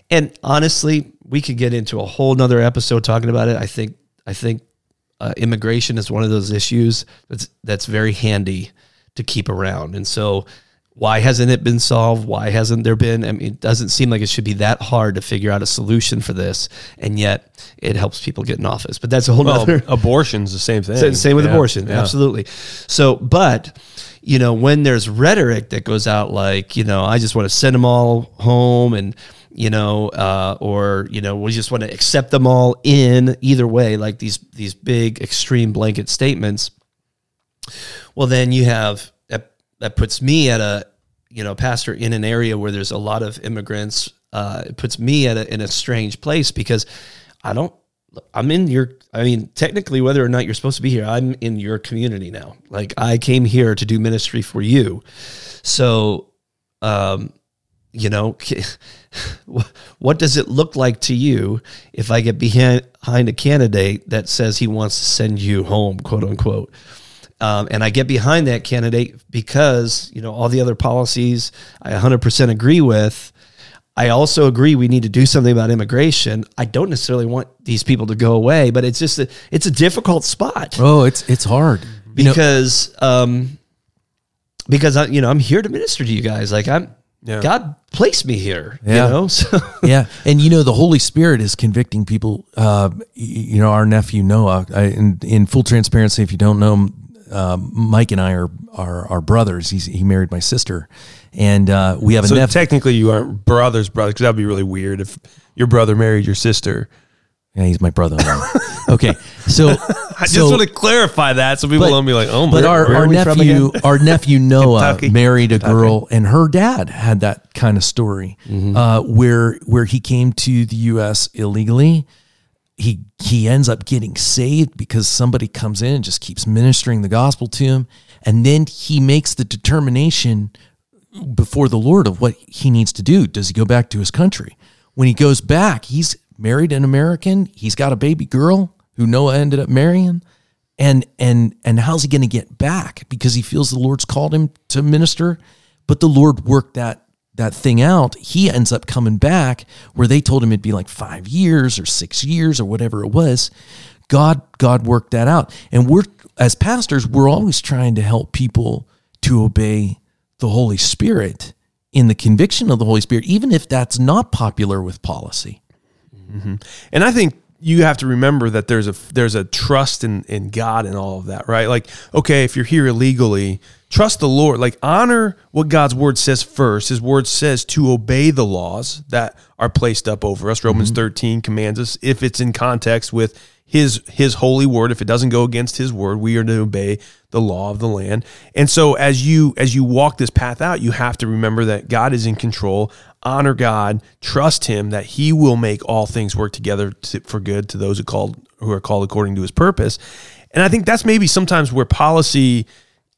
Speaker 2: And honestly, we could get into a whole nother episode talking about it. I think I think uh, immigration is one of those issues that's that's very handy to keep around. And so why hasn't it been solved? Why hasn't there been? I mean, it doesn't seem like it should be that hard to figure out a solution for this, and yet it helps people get in office. But that's a whole
Speaker 1: Well,
Speaker 2: other.
Speaker 1: abortion's the same thing.
Speaker 2: Same, same with
Speaker 1: Yeah,
Speaker 2: abortion,
Speaker 1: yeah.
Speaker 2: absolutely. So, but you know, when there's rhetoric that goes out like, you know, I just want to send them all home, and you know, uh, or you know, we just want to accept them all in. Either way, like these these big extreme blanket statements. Well, then you have that. That puts me at a you know pastor in an area where there's a lot of immigrants. Uh, it puts me at a, in a strange place because I don't. I'm in your. I mean, technically, whether or not you're supposed to be here, I'm in your community now. Like I came here to do ministry for you. So, um, you know, what does it look like to you if I get behind, a candidate that says he wants to send you home, quote unquote? Um, and I get behind that candidate because you know all the other policies I 100% agree with. I also agree we need to do something about immigration. I don't necessarily want these people to go away, but it's just a, it's a difficult spot
Speaker 3: Oh, it's it's hard. You know,
Speaker 2: because um because I, you know I'm here to minister to you guys. Like I'm
Speaker 1: Yeah.
Speaker 2: God placed me here.
Speaker 3: Yeah.
Speaker 2: You know, so
Speaker 3: yeah, and you know the Holy Spirit is convicting people. Uh, you know, our nephew Noah. I, in, in full transparency, if you don't know him, um, Mike and I are are, are brothers. He's, he married my sister, and uh, we have a
Speaker 1: So
Speaker 3: nephew.
Speaker 1: technically, you aren't brothers, brothers, because that'd be really weird if your brother married your sister.
Speaker 3: yeah, he's my brother. okay, so
Speaker 1: I just want to clarify that so people don't be like, "Oh,
Speaker 3: but
Speaker 1: where-
Speaker 3: our, our
Speaker 1: are we from
Speaker 3: nephew, our nephew Noah
Speaker 1: Kentucky.
Speaker 3: married a girl, and her dad had that kind of story,
Speaker 1: Mm-hmm.
Speaker 3: uh, where where he came to the U.S. illegally. He he ends up getting saved because somebody comes in and just keeps ministering the gospel to him, and then he makes the determination before the Lord of what he needs to do. Does he go back to his country? When he goes back, he's married an American. He's got a baby girl who Noah ended up marrying. And and and how's he going to get back? Because he feels the Lord's called him to minister, but the Lord worked that that thing out. He ends up coming back where they told him it'd be like 5 years or 6 years or whatever it was. God God worked that out. And we're as pastors, we're always trying to help people to obey the Holy Spirit in the conviction of the Holy Spirit, even if that's not popular with policy. Mm-hmm.
Speaker 1: And I think you have to remember that there's a there's a trust in in God and all of that, right? Like, okay, if you're here illegally, trust the Lord. Like, honor what God's word says first. His word says to obey the laws that are placed up over us. Romans mm-hmm. 13 commands us if it's in context with his his holy word if it doesn't go against his word we are to obey the law of the land and so as you as you walk this path out you have to remember that god is in control honor god trust him that he will make all things work together to, for good to those who called who are called according to his purpose and i think that's maybe sometimes where policy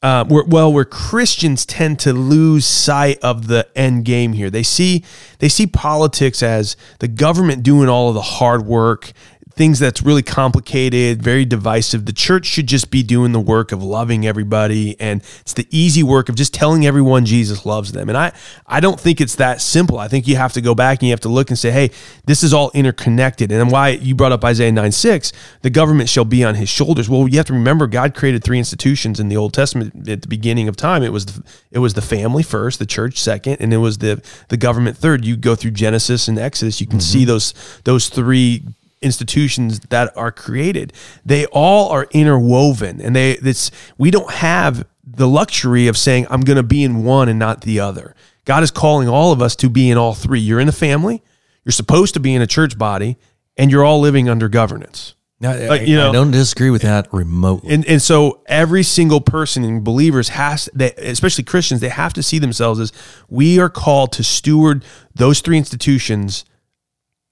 Speaker 1: uh, where, well, where Christians tend to lose sight of the end game here. They see they see politics as the government doing all of the hard work, things that's really complicated, very divisive. The church should just be doing the work of loving everybody, and it's the easy work of just telling everyone Jesus loves them. And I I don't think it's that simple. I think you have to go back and you have to look and say, hey, this is all interconnected. And why you brought up Isaiah 9 6, the government shall be on his shoulders. Well, you have to remember God created three institutions in the Old Testament at the beginning of time. It was the, it was the family first, the church second, and it was the the government third. You go through Genesis and Exodus, you can mm-hmm. see those those three institutions that are created. They all are interwoven, and they it's we don't have the luxury of saying I'm going to be in one and not the other. God is calling all of us to be in all three. You're in a family, you're supposed to be in a church body, and you're all living under governance.
Speaker 3: I,
Speaker 1: Like, you know-
Speaker 3: I don't disagree with that remotely.
Speaker 1: And and so every single person in believers has they especially Christians they have to see themselves as we are called to steward those three institutions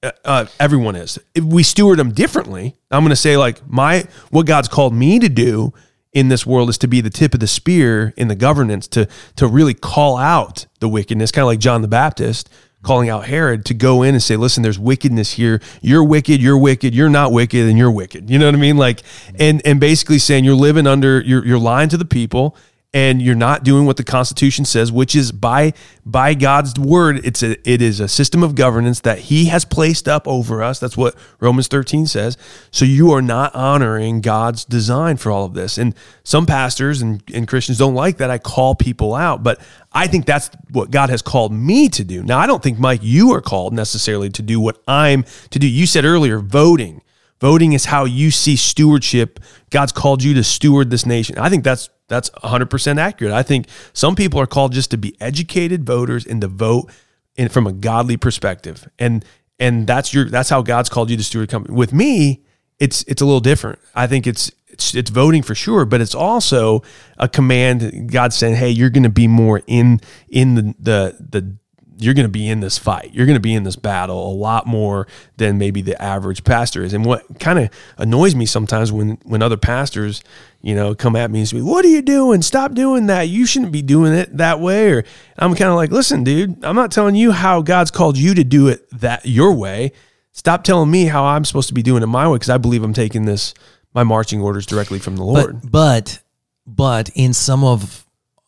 Speaker 1: uh, uh, everyone is. If we steward them differently, I'm going to say like my what God's called me to do in this world is to be the tip of the spear in the governance to to really call out the wickedness, kind of like John the Baptist calling out Herod to go in and say, "Listen, there's wickedness here. You're wicked. You're wicked. You're not wicked, and you're wicked." You know what I mean? Like, and and basically saying you're living under you're you're lying to the people. And you're not doing what the Constitution says, which is by by God's word, it's a it is a system of governance that He has placed up over us. That's what Romans 13 says. So you are not honoring God's design for all of this. And some pastors and, and Christians don't like that. I call people out, but I think that's what God has called me to do. Now, I don't think, Mike, you are called necessarily to do what I'm to do. You said earlier, voting. Voting is how you see stewardship. God's called you to steward this nation. I think that's that's 100% accurate. I think some people are called just to be educated voters and to vote in, from a godly perspective. And and that's your that's how God's called you to steward company. With me, it's it's a little different. I think it's it's it's voting for sure, but it's also a command God saying, "Hey, you're going to be more in in the the the you're going to be in this fight. You're going to be in this battle a lot more than maybe the average pastor is. And what kind of annoys me sometimes when when other pastors, you know, come at me and say, "What are you doing? Stop doing that. You shouldn't be doing it that way." Or I'm kind of like, "Listen, dude, I'm not telling you how God's called you to do it that your way. Stop telling me how I'm supposed to be doing it my way because I believe I'm taking this my marching orders directly from the Lord."
Speaker 3: But but but in some of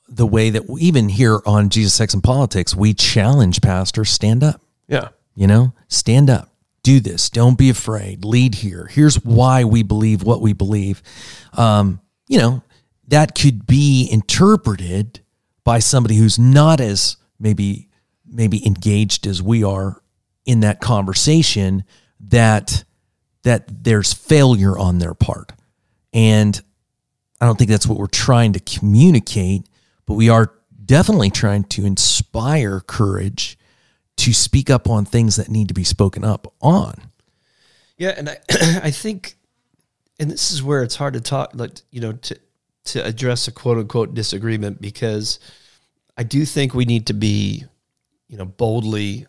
Speaker 3: the way that we, even here on Jesus Sex and Politics, we challenge pastors stand up.
Speaker 1: yeah.
Speaker 3: You know, stand up, do this, don't be afraid, lead here. Here's why we believe what we believe. Um, you know, that could be interpreted by somebody who's not as maybe maybe engaged as we are in that conversation that that there's failure on their part. And I don't think that's what we're trying to communicate, but we are definitely trying to inspire courage to speak up on things that need to be spoken up on.
Speaker 2: Yeah, and I I think, and this is where it's hard to talk, like you know, to to address a quote unquote disagreement because I do think we need to be, you know, boldly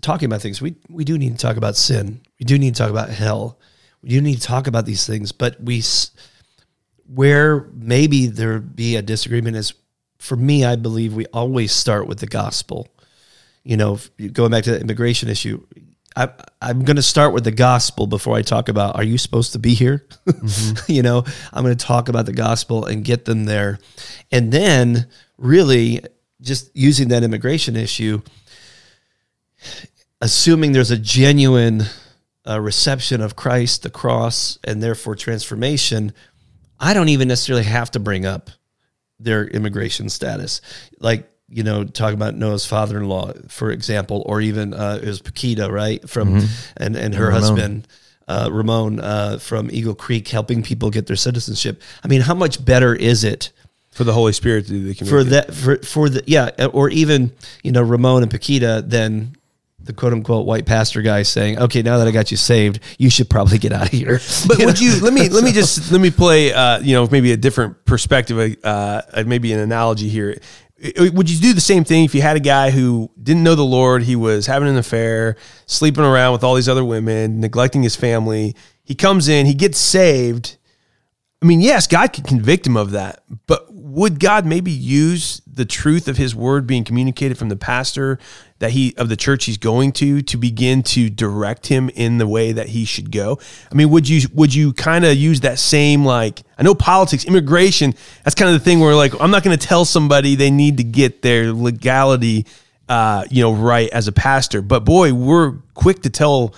Speaker 2: talking about things. We we do need to talk about sin. We do need to talk about hell. We do need to talk about these things. But we, where maybe there be a disagreement is, for me, I believe we always start with the gospel you know, going back to the immigration issue, I, I'm going to start with the gospel before I talk about are you supposed to be here? you know, I'm going to talk about the gospel and get them there. And then, really, just using that immigration issue, assuming there's a genuine uh, reception of Christ, the cross, and therefore transformation, I don't even necessarily have to bring up their immigration status. Like, you know, talk about Noah's father-in-law, for example, or even uh, it was Paquita, right, from and and her
Speaker 3: Ramon.
Speaker 2: husband uh, Ramon uh, from Eagle Creek, helping people get their citizenship. I mean, how much better is it
Speaker 1: For the Holy Spirit to do the
Speaker 2: for that for for the yeah, or even you know Ramon and Paquita than the quote unquote white pastor guy saying, "Okay, now that I got you saved, you should probably get out of here."
Speaker 1: But would you let me let me just let me play uh, you know maybe a different perspective uh, uh, maybe an analogy here. Would you do the same thing if you had a guy who didn't know the Lord? He was having an affair, sleeping around with all these other women, neglecting his family. He comes in, he gets saved. I mean, yes, God could convict him of that, but would God maybe use the truth of his word being communicated from the pastor that he of the church he's going to to begin to direct him in the way that he should go? I mean, would you would you kind of use that same like I know politics, immigration, that's kind of the thing where like I'm not going to tell somebody they need to get their legality uh, you know, right as a pastor, but boy, we're quick to tell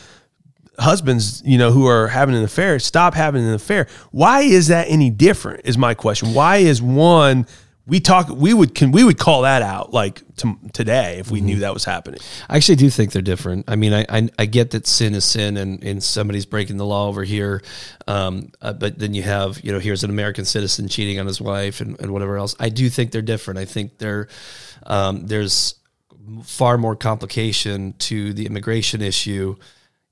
Speaker 1: husbands, you know, who are having an affair, stop having an affair. Why is that any different? Is my question. Why is one we talk we would can we would call that out like to, today if we knew that was happening.
Speaker 2: I actually do think they're different. I mean, I I, I get that sin is sin, and, and somebody's breaking the law over here, um, uh, but then you have you know here's an American citizen cheating on his wife and, and whatever else. I do think they're different. I think they're um, there's far more complication to the immigration issue.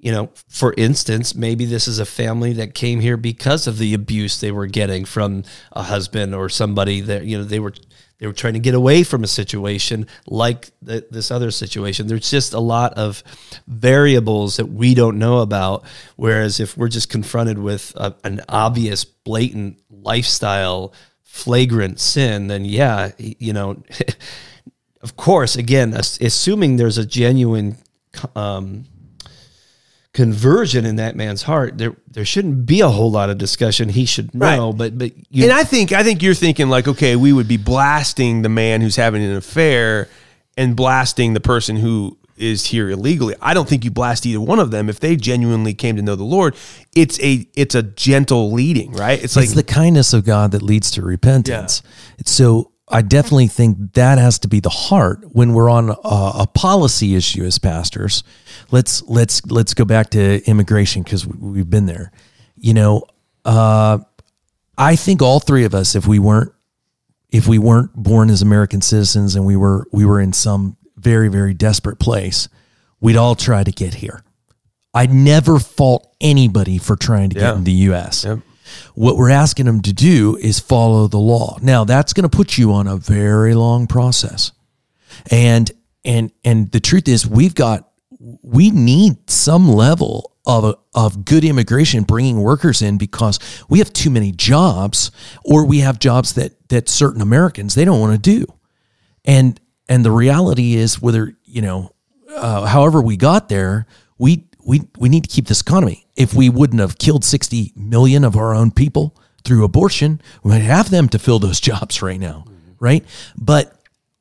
Speaker 2: You know, for instance, maybe this is a family that came here because of the abuse they were getting from a husband or somebody that you know they were they were trying to get away from a situation like th- this other situation. There's just a lot of variables that we don't know about. Whereas if we're just confronted with a, an obvious, blatant lifestyle, flagrant sin, then yeah, you know, of course, again, assuming there's a genuine um, conversion in that man's heart, there there shouldn't be a whole lot of discussion. He should know,
Speaker 1: Right.
Speaker 2: but but you,
Speaker 1: and I think I think you're thinking like, okay, we would be blasting the man who's having an affair and blasting the person who is here illegally. I don't think you blast either one of them if they genuinely came to know the Lord. It's a it's a gentle leading, right? It's like
Speaker 3: the kindness of God that leads to repentance. So I definitely think that has to be the heart when we're on a, a policy issue as pastors. Let's let's let's go back to immigration because we've been there. You know, uh, I think all three of us, if we weren't if we weren't born as American citizens and we were we were in some very very desperate place, we'd all try to get here. I'd never fault anybody for trying to
Speaker 1: Yeah.
Speaker 3: get in the U.S.
Speaker 1: Yep.
Speaker 3: What we're asking them to do is follow the law. Now that's going to put you on a very long process, and and and the truth is we've got we need some level of of good immigration bringing workers in because we have too many jobs, or we have jobs that that certain Americans they don't want to do, and and the reality is whether you know uh, however we got there we we we need to keep this economy if we wouldn't have killed 60 million of our own people through abortion we might have them to fill those jobs right now right but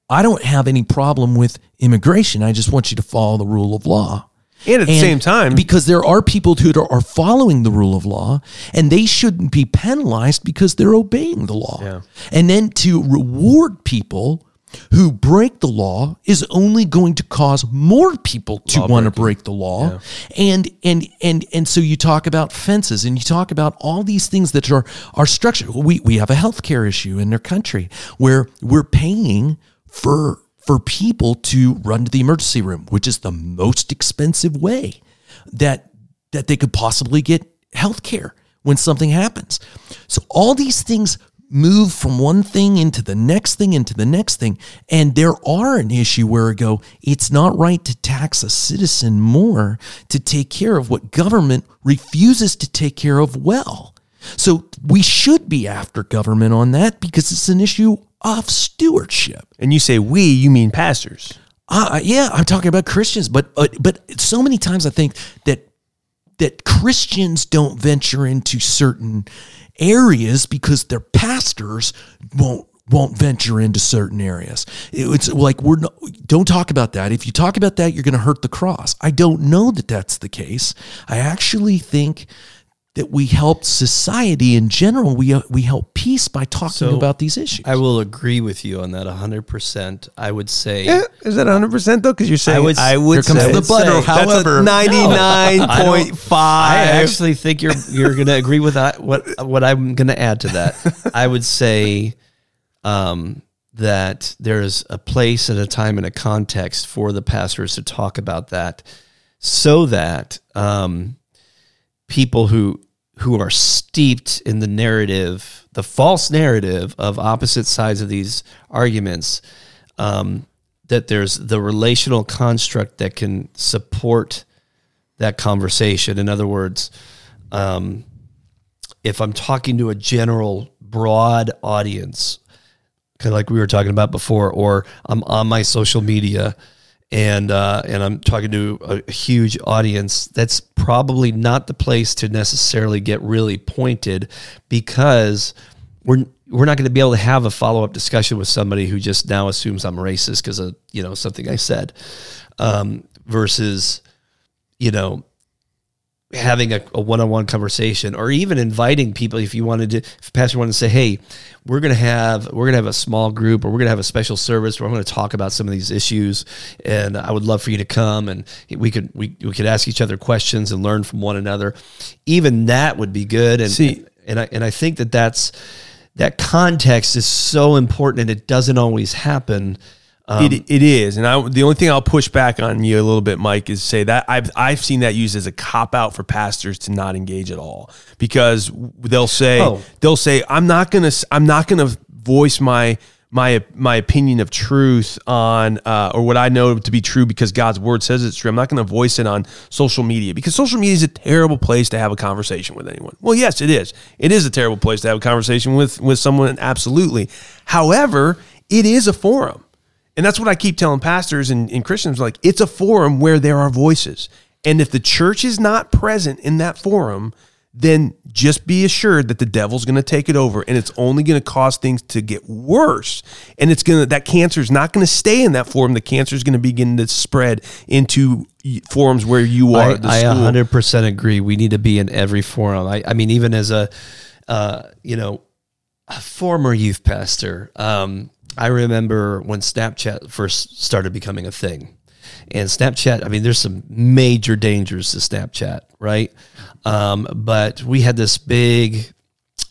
Speaker 3: i don't have any problem with immigration i just want you to follow the rule of law
Speaker 1: and at the same time,
Speaker 3: because there are people who are following the rule of law and they shouldn't be penalized because they're obeying the law.
Speaker 1: Yeah.
Speaker 3: And then to reward people who break the law is only going to cause more people to want to break the law. And and and and so you talk about fences and you talk about all these things that are are structured. We we have a healthcare issue in our country where we're paying for for people to run to the emergency room, which is the most expensive way that that they could possibly get health care when something happens. So all these things move from one thing into the next thing into the next thing and there are an issue where I go it's not right to tax a citizen more to take care of what government refuses to take care of well. So we should be after government on that because it's an issue of stewardship.
Speaker 1: and you say we, you mean pastors.
Speaker 3: Uh, yeah, I'm talking about Christians, but uh, but so many times I think that that Christians don't venture into certain areas because their pastors won't won't venture into certain areas. It's like we're not, don't talk about that. If you talk about that, you're going to hurt the cross. I don't know that that's the case. I actually think that we help society in general. We uh, we help peace by talking
Speaker 2: So,
Speaker 3: about these issues.
Speaker 2: I will agree with you on that hundred percent. I would say
Speaker 1: Is that 100 percent though? Because you're saying
Speaker 2: I would-
Speaker 1: I would
Speaker 2: Here comes
Speaker 1: say
Speaker 2: the butter,
Speaker 1: However,
Speaker 2: however.
Speaker 1: ninety nine point
Speaker 2: I
Speaker 1: five.
Speaker 2: actually think you're you're going to agree with that. What what I'm going to add to that, I would say um, that there's a place and a time and a context for the pastors to talk about that, so that um, people who who are steeped in the narrative, the false narrative of opposite sides of these arguments, um, that there's the relational construct that can support that conversation. In other words, um, if I'm talking to a general, broad audience, kind of like we were talking about before, or I'm on my social media and uh, and I'm talking to a, huge audience, that's probably not the place to necessarily get really pointed because we're we're not going to be able to have a follow up discussion with somebody who just now assumes I'm racist because of you know something I said, um, versus you know having a, a one-on-one conversation or even inviting people if you wanted to if pastor wanted to say hey we're going to have we're going to have a small group or we're going to have a special service where i'm going to talk about some of these issues and i would love for you to come and we could we, we could ask each other questions and learn from one another. Even that would be good and
Speaker 1: See-
Speaker 2: and i and i think that that's that context is so important and it doesn't always happen um,
Speaker 1: it, it is, and I, the only thing I'll push back on you a little bit, Mike, is say that I've I've seen that used as a cop out for pastors to not engage at all because they'll say
Speaker 2: Oh.
Speaker 1: they'll say I'm not gonna I'm not gonna voice my my my opinion of truth on uh, or what I know to be true because God's word says it's true. I'm not going to voice it on social media because social media is a terrible place to have a conversation with anyone. Well, yes, it is. It is a terrible place to have a conversation with with someone. Absolutely. However, it is a forum. And that's what I keep telling pastors and, and Christians like it's a forum where there are voices. And if the church is not present in that forum, then just be assured that the devil's going to take it over and it's only going to cause things to get worse. And it's going to, that cancer is not going to stay in that forum. The cancer is going to begin to spread into forums where you are.
Speaker 2: I,
Speaker 1: the
Speaker 2: I 100% agree. We need to be in every forum. I, I mean, even as a, uh, you know, a former youth pastor, um, I remember when Snapchat first started becoming a thing. And Snapchat, I mean, there's some major dangers to Snapchat, right? Um, but we had this big,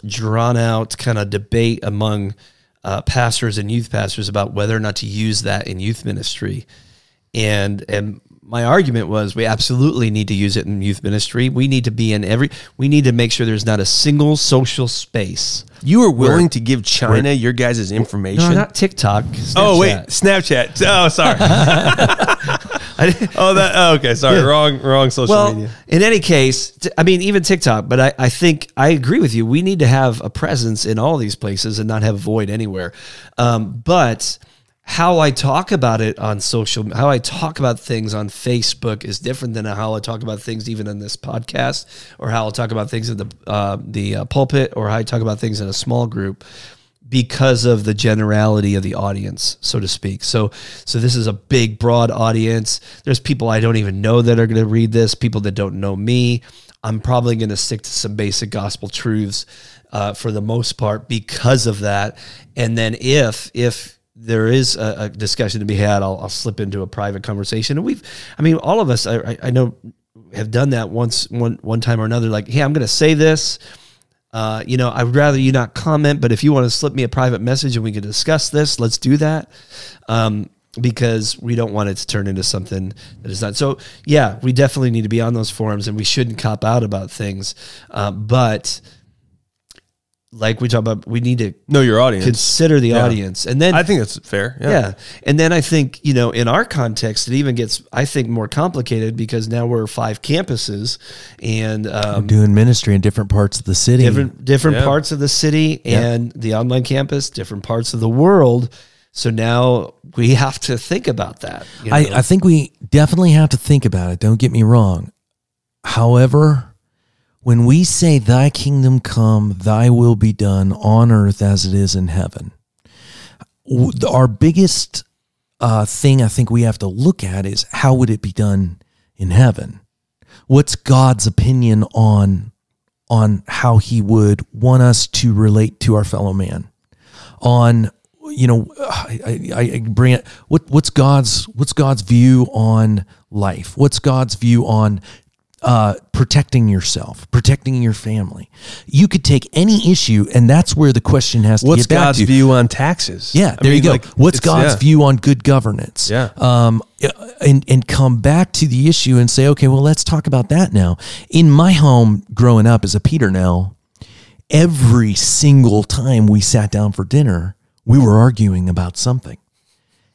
Speaker 2: drawn out kind of debate among uh, pastors and youth pastors about whether or not to use that in youth ministry. And and my argument was we absolutely need to use it in youth ministry. We need to be in every. We need to make sure there's not a single social space.
Speaker 1: You are willing to give China your guys' information?
Speaker 2: No, not TikTok.
Speaker 1: Oh wait,
Speaker 2: Snapchat.
Speaker 1: Snapchat. Oh, sorry. oh, that. Oh, okay, sorry. Wrong, wrong social
Speaker 2: Well,
Speaker 1: media.
Speaker 2: in any case, I mean, even TikTok, but I, I think I agree with you. We need to have a presence in all these places and not have void anywhere. Um, but how I talk about it on social, how I talk about things on Facebook is different than how I talk about things even in this podcast, or how I'll talk about things in the uh, the uh, pulpit, or how I talk about things in a small group because of the generality of the audience, so to speak. So, so this is a big, broad audience. There's people I don't even know that are going to read this. People that don't know me. I'm probably going to stick to some basic gospel truths uh, for the most part because of that. And then if if there is a, a discussion to be had, I'll, I'll slip into a private conversation. And we've, I mean, all of us, I, I- know, have done that once, one one time or another. Like, hey, I'm going to say this. Uh, you know, I'd rather you not comment, but if you want to slip me a private message and we can discuss this, let's do that. Um, because we don't want it to turn into something that is not. So, yeah, we definitely need to be on those forums and we shouldn't cop out about things. Uh, but like we talk about, we need to
Speaker 1: Know your audience.
Speaker 2: consider the
Speaker 1: Yeah.
Speaker 2: audience. And then,
Speaker 1: I think that's fair. Yeah.
Speaker 2: yeah. And then I think, you know, in our context, it even gets, I think, more complicated because now we're five campuses and, um,
Speaker 3: doing ministry in different parts of the city.
Speaker 2: different different
Speaker 1: Yeah.
Speaker 2: parts of the city and the online campus, different parts of the world. So now we have to think about that. you know?
Speaker 3: I, I think we definitely have to think about it. Don't get me wrong. However, when we say, Thy kingdom come, Thy will be done on earth as it is in heaven, our biggest uh, thing I think we have to look at is how would it be done in heaven? What's God's opinion on on how He would want us to relate to our fellow man? On you know, I, I, I bring it. What what's God's what's God's view on life? What's God's view on uh, protecting yourself, protecting your family? You could take any issue, and that's where the question has to
Speaker 1: What's
Speaker 3: get back
Speaker 1: God's
Speaker 3: to.
Speaker 1: view on taxes?
Speaker 3: Yeah,
Speaker 1: I
Speaker 3: there
Speaker 1: mean,
Speaker 3: you go.
Speaker 1: like,
Speaker 3: What's God's
Speaker 1: yeah.
Speaker 3: view on good governance?
Speaker 1: Yeah.
Speaker 3: Um, and and come back to the issue and say, okay, well, let's talk about that now. In my home, growing up as a Peter now, every single time we sat down for dinner, we were arguing about something,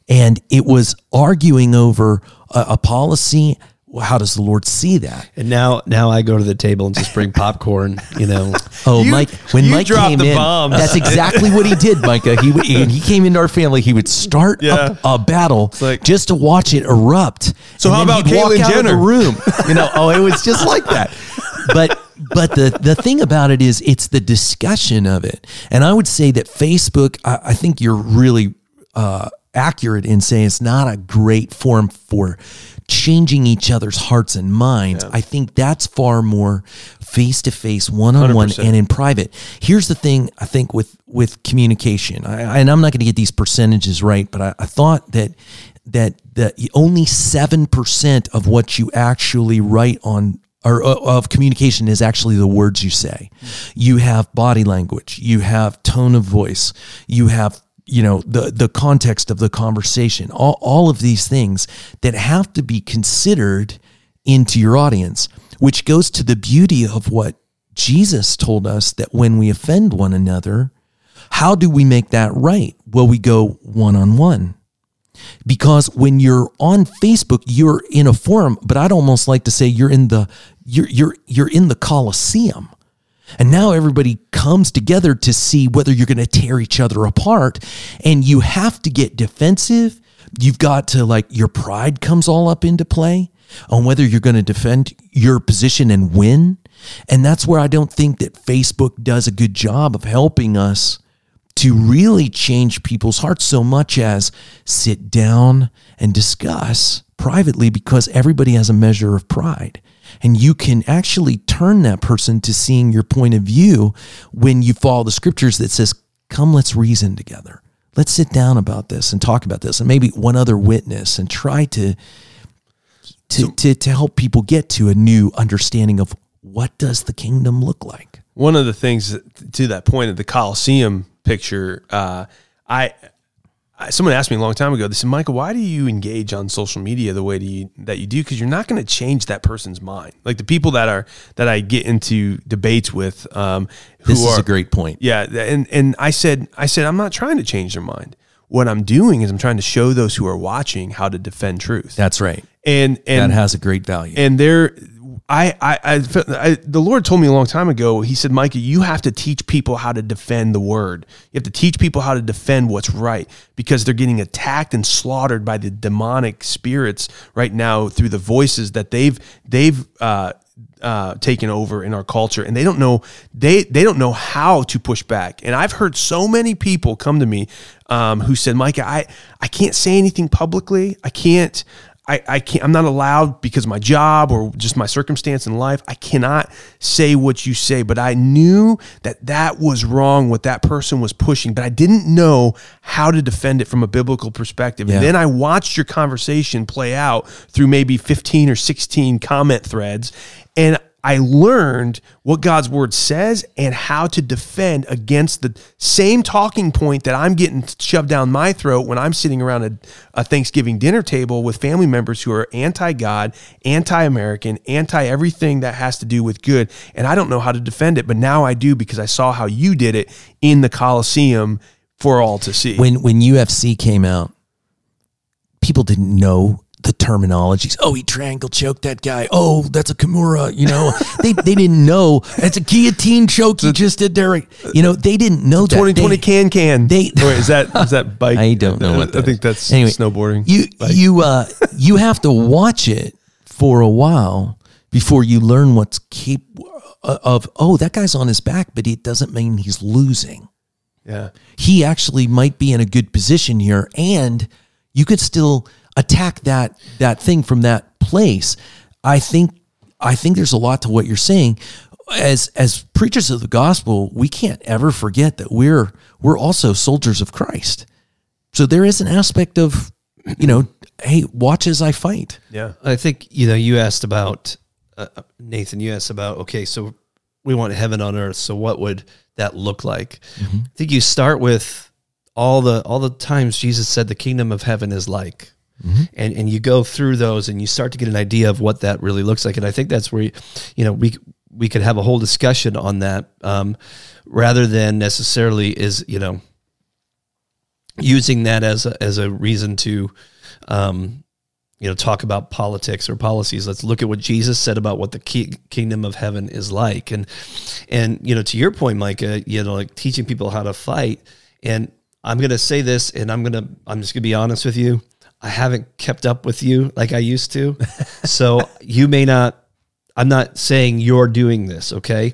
Speaker 3: and it was arguing over a, a policy. How does the Lord see that?
Speaker 2: and now now I go to the table and just bring popcorn, you know.
Speaker 3: Oh,
Speaker 1: You-
Speaker 3: Mike! When Mike came in,
Speaker 1: bombs.
Speaker 3: that's exactly what he did, Micah. He he came into our family. He would start
Speaker 1: Yeah.
Speaker 3: a, a battle
Speaker 1: like-
Speaker 3: just to watch it erupt.
Speaker 1: So how about Caitlyn Jenner?
Speaker 3: the room? You know, oh, it was just like that. But but the the thing about it is, it's the discussion of it, and I would say that Facebook. I, I think you're really uh, accurate in saying it's not a great form for changing each other's hearts and minds. I think that's far more face to face, one on one, and in private. Here's the thing I think with with communication, I, and I'm not going to get these percentages right, but I, I thought that that that only seven percent of what you actually write on or uh, of communication is actually the words you say. You have body language, you have tone of voice, you have you know the the context of the conversation all, all of these things that have to be considered into your audience which goes to the beauty of what Jesus told us that when we offend one another how do we make that right well we go one on one because when you're on Facebook, you're in a forum, but I'd almost like to say you're in the you're you're you're in the Coliseum. And now everybody comes together to see whether you're going to tear each other apart and you have to get defensive. You've got to like your pride comes all up into play. on whether you're going to defend your position and win. And that's where I don't think that Facebook does a good job of helping us to really change people's hearts so much as sit down and discuss privately because everybody has a measure of pride. And you can actually turn that person to seeing your point of view when you follow the scriptures that says, Come, let's reason together. Let's sit down about this and talk about this, and maybe one other witness, and try to to, to, to help people get to a new understanding of what does the kingdom look like.
Speaker 1: One of the things that- to that point of the Coliseum picture, uh, I someone asked me a long time ago. They said, "Michael, why do you engage on social media the way you, that you do? Because you're not going to change that person's mind. Like the people that are that I get into debates with, um, who
Speaker 3: This is
Speaker 1: are
Speaker 3: a great point.
Speaker 1: yeah, and and I said I said I'm not trying to change their mind. What I'm doing is I'm trying to show those who are watching how to defend truth.
Speaker 3: That's right.
Speaker 1: and and
Speaker 3: that has a great value.
Speaker 1: and there I, I, I, I, the Lord told me a long time ago. He said, Micah, you have to teach people how to defend the word. You have to teach people how to defend what's right because they're getting attacked and slaughtered by the demonic spirits right now through the voices that they've they've uh, uh, taken over in our culture, and they don't know they they don't know how to push back. And I've heard so many people come to me um, who said, Micah, I I can't say anything publicly. I can't. I, I can't I'm not allowed because of my job or just my circumstance in life. I cannot say what you say, but I knew that that was wrong what that person was pushing, but I didn't know how to defend it from a biblical perspective.
Speaker 3: Yeah.
Speaker 1: And then I watched your conversation play out through maybe 15 or 16 comment threads and I learned what God's word says and how to defend against the same talking point that I'm getting shoved down my throat when I'm sitting around a, a Thanksgiving dinner table with family members who are anti God, anti American, anti everything that has to do with good. And I don't know how to defend it, but now I do because I saw how you did it in the Coliseum for all to see.
Speaker 3: when when UFC came out, people didn't know the terminologies. Oh, he triangle choked that guy. Oh, that's a Kimura. You know, they they didn't know it's a guillotine choke he just did there. You know, they didn't know that.
Speaker 1: 2020
Speaker 3: They-
Speaker 1: can can.
Speaker 3: they-
Speaker 1: Wait, is that is that bike?
Speaker 3: I don't know what
Speaker 1: I think that's
Speaker 3: Anyway,
Speaker 1: snowboarding.
Speaker 3: You
Speaker 1: Bike.
Speaker 3: you uh you have to watch it for a while before you learn what's keep of oh that guy's on his back, but it doesn't mean he's losing.
Speaker 1: yeah.
Speaker 3: he actually might be in a good position here and you could still attack that that thing from that place i think i think there's a lot to what you're saying as as preachers of the gospel we can't ever forget that we're we're also soldiers of christ so there is an aspect of you know hey watch as i fight
Speaker 1: Yeah.
Speaker 2: I think you know you asked about uh, Nathan. You asked about okay, so we want heaven on earth. So what would that look like? I think you start with all the all the times Jesus said the kingdom of heaven is like, and and you go through those and you start to get an idea of what that really looks like. And I think that's where you, know we we could have a whole discussion on that um, rather than necessarily is you know using that as a, as a reason to um, you know talk about politics or policies. Let's look at what jesus said about what the ki- kingdom of heaven is like. And and you know to your point micah you know like teaching people how to fight. And i'm going to say this and i'm going to i'm just going to be honest with you i haven't kept up with you like i used to. So you may not i'm not saying you're doing this okay?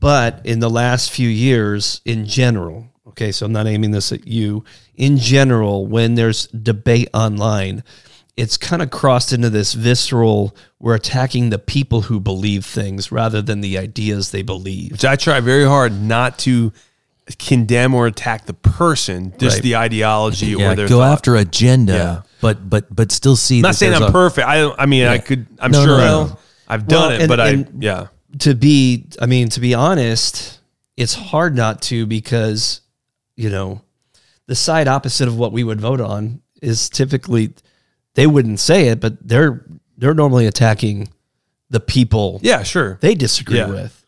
Speaker 2: But in the last few years in general okay so i'm not aiming this at you in general when there's debate online it's kind of crossed into this visceral we're attacking the people who believe things rather than the ideas they believe.
Speaker 1: Which I try very hard not to condemn or attack the person, just
Speaker 2: Right.
Speaker 1: the ideology
Speaker 3: yeah
Speaker 1: or their
Speaker 3: go
Speaker 1: thought.
Speaker 3: after agenda
Speaker 1: Yeah.
Speaker 3: but but but still see
Speaker 1: I'm not saying I'm
Speaker 3: a-
Speaker 1: perfect. I I mean I could. I'm
Speaker 3: No,
Speaker 1: sure
Speaker 3: no,
Speaker 1: I've,
Speaker 3: no.
Speaker 1: I've done
Speaker 2: Well,
Speaker 1: it,
Speaker 2: and-
Speaker 1: but I. Yeah.
Speaker 2: to be i mean to be honest it's hard not to because you know the side opposite of what we would vote on is typically they wouldn't say it but they're they're normally attacking the people
Speaker 1: Yeah. Sure.
Speaker 2: they disagree
Speaker 1: Yeah.
Speaker 2: with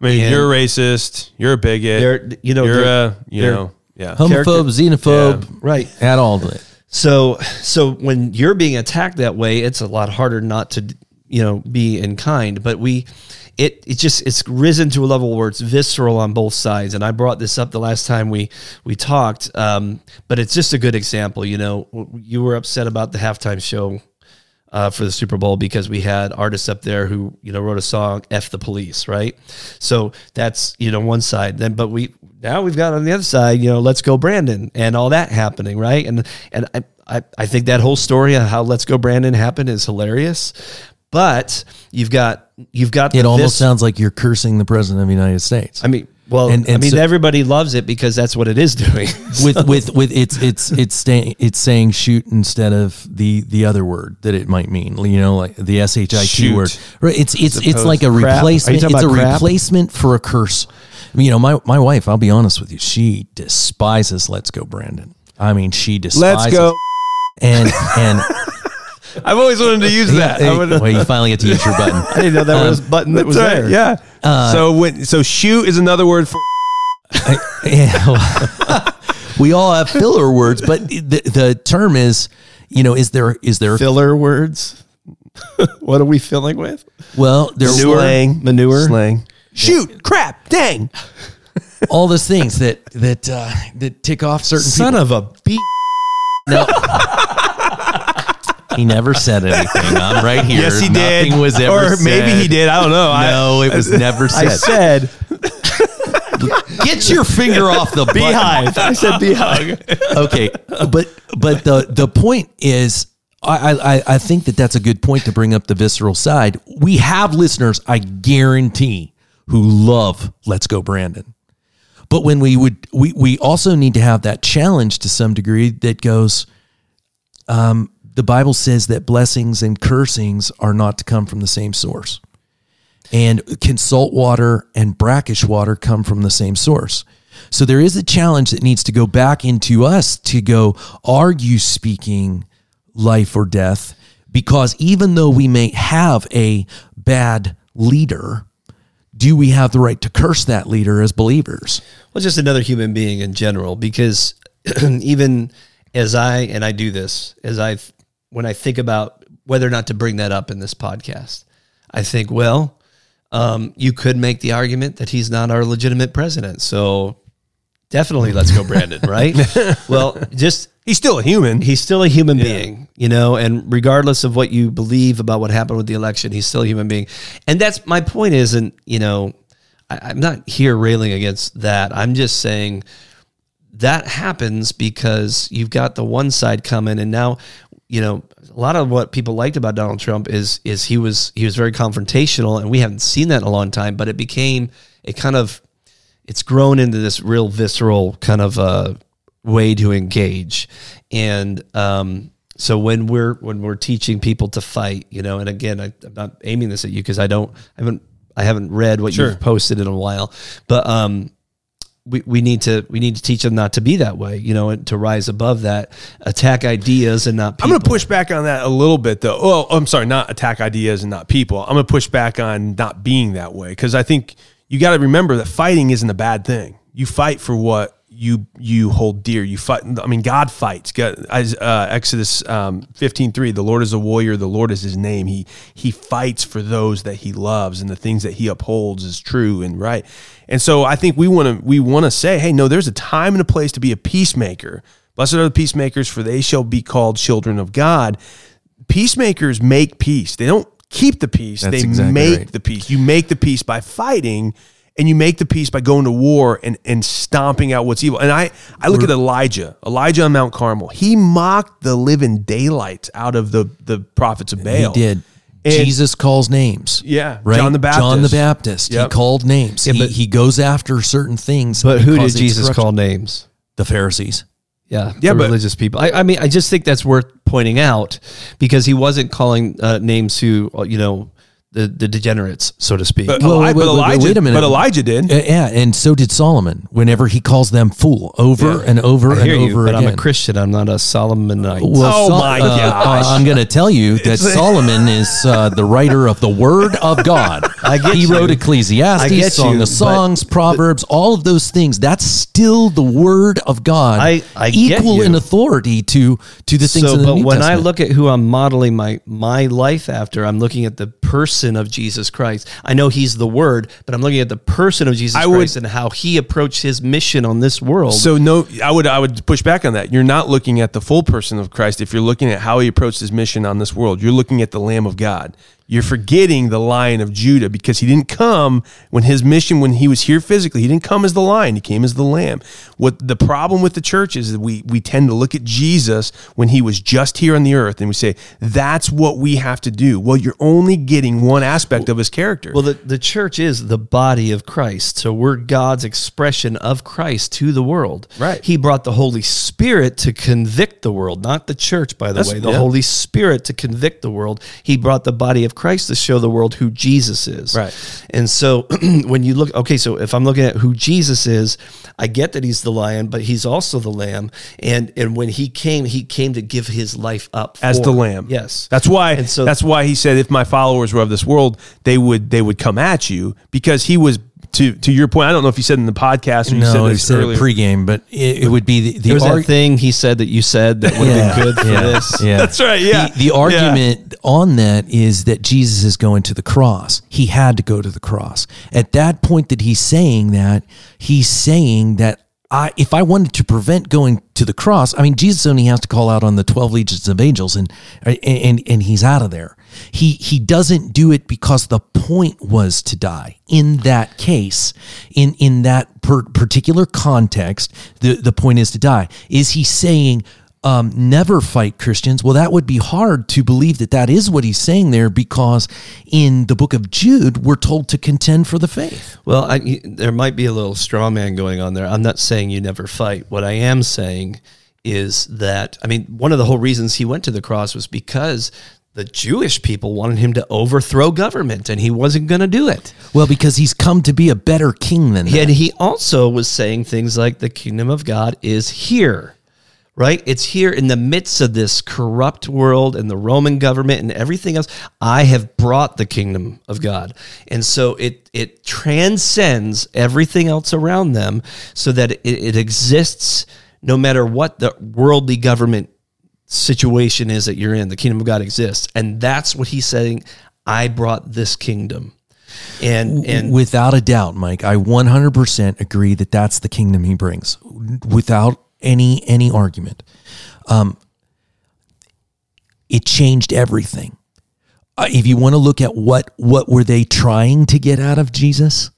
Speaker 1: I mean,
Speaker 2: and-
Speaker 1: you're a racist. You're a bigot.
Speaker 2: they're you know
Speaker 1: you're
Speaker 2: they're-
Speaker 1: a. You know. Yeah.
Speaker 3: homophobe xenophobe
Speaker 2: right
Speaker 3: at all of it
Speaker 2: So so when you're being attacked that way, it's a lot harder not to you know be in kind. But we it it just it's risen to a level where it's visceral on both sides. And I brought this up the last time we we talked. Um, but it's just a good example. You know, you were upset about the halftime show uh, for the Super Bowl because we had artists up there who you know wrote a song "F the Police," right? So that's you know one side. Then, but we now we've got on the other side, you know, "Let's Go Brandon" and all that happening, right? And and I I, I think that whole story of how "Let's Go Brandon" happened is hilarious. But you've got you've got
Speaker 3: It
Speaker 2: the
Speaker 3: almost
Speaker 2: vis-
Speaker 3: sounds like you're cursing the president of the United States.
Speaker 2: I mean, well,
Speaker 3: And-
Speaker 2: I mean,
Speaker 3: so-
Speaker 2: everybody loves it because that's what it is doing.
Speaker 3: with with with it's it's it's staying it's saying shoot instead of the the other word that it might mean you know like the shit
Speaker 1: Shoot.
Speaker 3: word right it's it's it's like a
Speaker 2: crap?
Speaker 3: Replacement it's a
Speaker 2: crap?
Speaker 3: replacement for a curse you know my my wife I'll be honest with you she despises let's go Brandon I mean she despises
Speaker 1: Let's go.
Speaker 3: and and
Speaker 1: I've always wanted to use that. I would-
Speaker 3: well you finally get to use your button
Speaker 2: I didn't know that was a button that was
Speaker 1: That's right,
Speaker 2: there.
Speaker 1: Yeah. so when so shoot is another word for
Speaker 3: Yeah, well, we all have filler words, but the, the term is, you know, is there is there
Speaker 2: Filler words. what are we filling with?
Speaker 3: well there
Speaker 2: Manure. Manure.
Speaker 1: slang. Shoot, crap, dang.
Speaker 3: all those things that that uh, that tick off certain
Speaker 2: Son
Speaker 3: people.
Speaker 2: of a beat.
Speaker 3: No. He never said anything. I'm right here.
Speaker 1: Yes, he
Speaker 3: Nothing
Speaker 1: did.
Speaker 3: was ever
Speaker 1: or maybe
Speaker 3: said.
Speaker 1: he did. I don't know. I-
Speaker 3: No, it was never said.
Speaker 2: I
Speaker 3: said. Get your finger off the
Speaker 2: beehive. I said beehive.
Speaker 3: okay, but but the the point is, I, I I think that that's a good point to bring up the visceral side. We have listeners, I guarantee, who love "Let's Go Brandon," but when we would, we we also need to have that challenge to some degree that goes. Um, the Bible says that blessings and cursings are not to come from the same source. And can salt water and brackish water come from the same source? So there is a challenge that needs to go back into us to go, are you speaking life or death? Because even though we may have a bad leader, do we have the right to curse that leader as believers?
Speaker 2: Well, just another human being in general, because even as I and I do this, as I when I think about whether or not to bring that up in this podcast, I think, well, um, you could make the argument that he's not our legitimate president, so definitely let's go, Brandon. Right? well, just
Speaker 1: He's still a human.
Speaker 2: he's still a human being, you know, and regardless of what you believe about what happened with the election, he's still a human being. And that's my point isn't, you know, I, I'm not here railing against that. I'm just saying that happens because you've got the one side coming and now, you know, a lot of what people liked about Donald Trump is is he was he was very confrontational and we haven't seen that in a long time, but it became a kind of it's grown into this real visceral kind of uh, way to engage and um, so when we're when we're teaching people to fight you know and again I, i'm not aiming this at you because i don't i haven't i haven't read what
Speaker 1: Sure.
Speaker 2: you've posted in a while but um we, we need to we need to teach them not to be that way you know and to rise above that attack ideas and not people.
Speaker 1: I'm going to push back on that a little bit, though. Oh, I'm sorry, not attack ideas and not people. I'm going to push back on not being that way because I think you got to remember that fighting isn't a bad thing. You fight for what you you hold dear. You fight. I mean, God fights. God, as, uh, Exodus um, 15:3. The Lord is a warrior. The Lord is His name. He He fights for those that He loves and the things that He upholds is true and right. And so I think we want to we want to say, hey, no, there's a time and a place to be a peacemaker. Blessed are the peacemakers, for they shall be called children of God. Peacemakers make peace. They don't keep the peace.
Speaker 3: That's
Speaker 1: they
Speaker 3: exactly
Speaker 1: make
Speaker 3: right.
Speaker 1: the peace. You make the peace by fighting, and you make the peace by going to war and, and stomping out what's evil. And I, I look at Elijah, Elijah on Mount Carmel. He mocked the living daylights out of the, the prophets of Baal.
Speaker 3: He did.
Speaker 1: And-
Speaker 3: Jesus calls names.
Speaker 1: Yeah,
Speaker 3: Right?
Speaker 1: John the Baptist.
Speaker 3: John the
Speaker 1: Baptist.
Speaker 3: Baptist.
Speaker 1: Yep.
Speaker 3: He called names. he,
Speaker 2: but-
Speaker 3: he goes after certain things.
Speaker 2: but who did jesus call names
Speaker 3: The Pharisees.
Speaker 2: Yeah,
Speaker 1: Yeah,
Speaker 2: the
Speaker 1: but-
Speaker 2: religious people. I, I mean, I just think that's worth pointing out because he wasn't calling uh, names to uh, you know the the degenerates, so to speak.
Speaker 1: But,
Speaker 3: Well,
Speaker 1: Eli-
Speaker 3: wait,
Speaker 1: but
Speaker 3: wait, wait,
Speaker 1: Elijah,
Speaker 3: wait a minute.
Speaker 1: but Elijah did.
Speaker 3: Uh, yeah, and so did Solomon. Whenever he calls them fool, over
Speaker 1: Yeah.
Speaker 3: and over
Speaker 2: I
Speaker 3: and
Speaker 2: hear you,
Speaker 3: over
Speaker 2: but
Speaker 3: again.
Speaker 2: I'm a Christian. I'm not a Solomonite.
Speaker 3: Well,
Speaker 1: Oh
Speaker 3: Sol-
Speaker 1: my
Speaker 3: uh,
Speaker 1: gosh.
Speaker 3: uh, I'm going to tell you that Solomon is uh, the writer of the Word of God.
Speaker 2: I get
Speaker 3: he
Speaker 2: you.
Speaker 3: wrote Ecclesiastes,
Speaker 2: I get
Speaker 3: Song
Speaker 2: you,
Speaker 3: of Songs, Proverbs, all of those things. That's still the Word of God,
Speaker 2: I- I get
Speaker 3: equal
Speaker 2: you.
Speaker 3: in authority to to the things
Speaker 2: so,
Speaker 3: in the
Speaker 2: but
Speaker 3: New
Speaker 2: when I
Speaker 3: Testament.
Speaker 2: look at who I'm modeling my my life after, I'm looking at the person of Jesus Christ. I know he's the word, but I'm looking at the person of Jesus
Speaker 1: I would-
Speaker 2: Christ and how he approached his mission on this world.
Speaker 1: So no, I would I would push back on that. You're not looking at the full person of Christ if you're looking at how he approached his mission on this world. You're looking at the Lamb of God. You're forgetting the Lion of Judah because he didn't come when his mission when he was here physically. He didn't come as the lion. He came as the lamb. What the problem with the church is that we we tend to look at Jesus when he was just here on the earth and we say that's what we have to do. Well, you're only getting one aspect of his character.
Speaker 2: Well, the, the church is the body of Christ. So we're God's expression of Christ to the world.
Speaker 1: Right.
Speaker 2: He brought the Holy Spirit to convict the world, not the church, by the
Speaker 1: That's-
Speaker 2: way. The
Speaker 1: yeah.
Speaker 2: Holy Spirit to convict the world. He brought the body of Christ to show the world who Jesus is.
Speaker 1: Right.
Speaker 2: And so when you look, okay, so if I'm looking at who Jesus is, I get that he's the lion, but he's also the lamb. And and when he came, he came to give his life up
Speaker 1: as
Speaker 2: for-
Speaker 1: the lamb.
Speaker 2: Yes.
Speaker 1: That's why
Speaker 2: And so
Speaker 1: that's why he said if my followers were of this world, they would they would come at you because he was to to your point. I don't know if you said in the podcast or you
Speaker 3: No, he
Speaker 1: this
Speaker 3: said
Speaker 1: earlier.
Speaker 3: pregame, but it, it would be the, the
Speaker 2: there was
Speaker 3: arg-
Speaker 2: that thing he said that you said that would have been good for
Speaker 3: yeah,
Speaker 2: this.
Speaker 3: Yeah.
Speaker 1: That's right. Yeah.
Speaker 3: The, the argument on that is that Jesus is going to the cross. He had to go to the cross. At that point that he's saying that, he's saying that I, if I wanted to prevent going to the cross, I mean, Jesus only has to call out on the 12 legions of angels and, and, and he's out of there. He, he doesn't do it because the point was to die. In that case, in, in that per, particular context, the, the point is to die. Is he saying, um, never fight Christians. Well, that would be hard to believe that that is what he's saying there because in the book of Jude, we're told to contend for the faith.
Speaker 2: Well, I, there might be a little straw man going on there. I'm not saying you never fight. What I am saying is that, I mean, one of the whole reasons he went to the cross was because the Jewish people wanted him to overthrow government and he wasn't going to do it.
Speaker 3: Well, because he's come to be a better king than that.
Speaker 2: And he also was saying things like the kingdom of God is here. Right? It's here in the midst of this corrupt world and the Roman government and everything else. I have brought the kingdom of God. And so it it transcends everything else around them so that it, it exists no matter what the worldly government situation is that you're in. The kingdom of God exists. And that's what he's saying. I brought this kingdom. And and
Speaker 3: without a doubt, Mike, I 100% agree that that's the kingdom he brings without any any argument. Um, it changed everything. Uh, if you want to look at what what were they trying to get out of Jesus?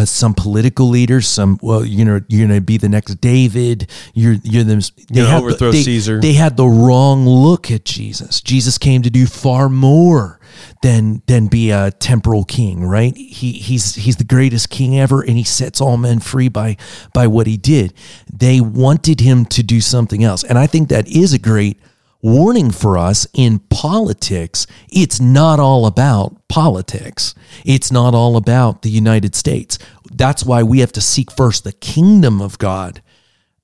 Speaker 3: Uh, some political leaders, some well, you know, you're going to be the next David. You're you're them. They the-
Speaker 1: overthrow
Speaker 3: they-
Speaker 1: Caesar.
Speaker 3: They had the wrong look at Jesus. Jesus came to do far more than than be a temporal king, right? He he's he's the greatest king ever, and he sets all men free by by what he did. They wanted him to do something else, and I think that is a great warning for us in politics. It's not all about politics. It's not all about the United States. That's why we have to seek first the kingdom of God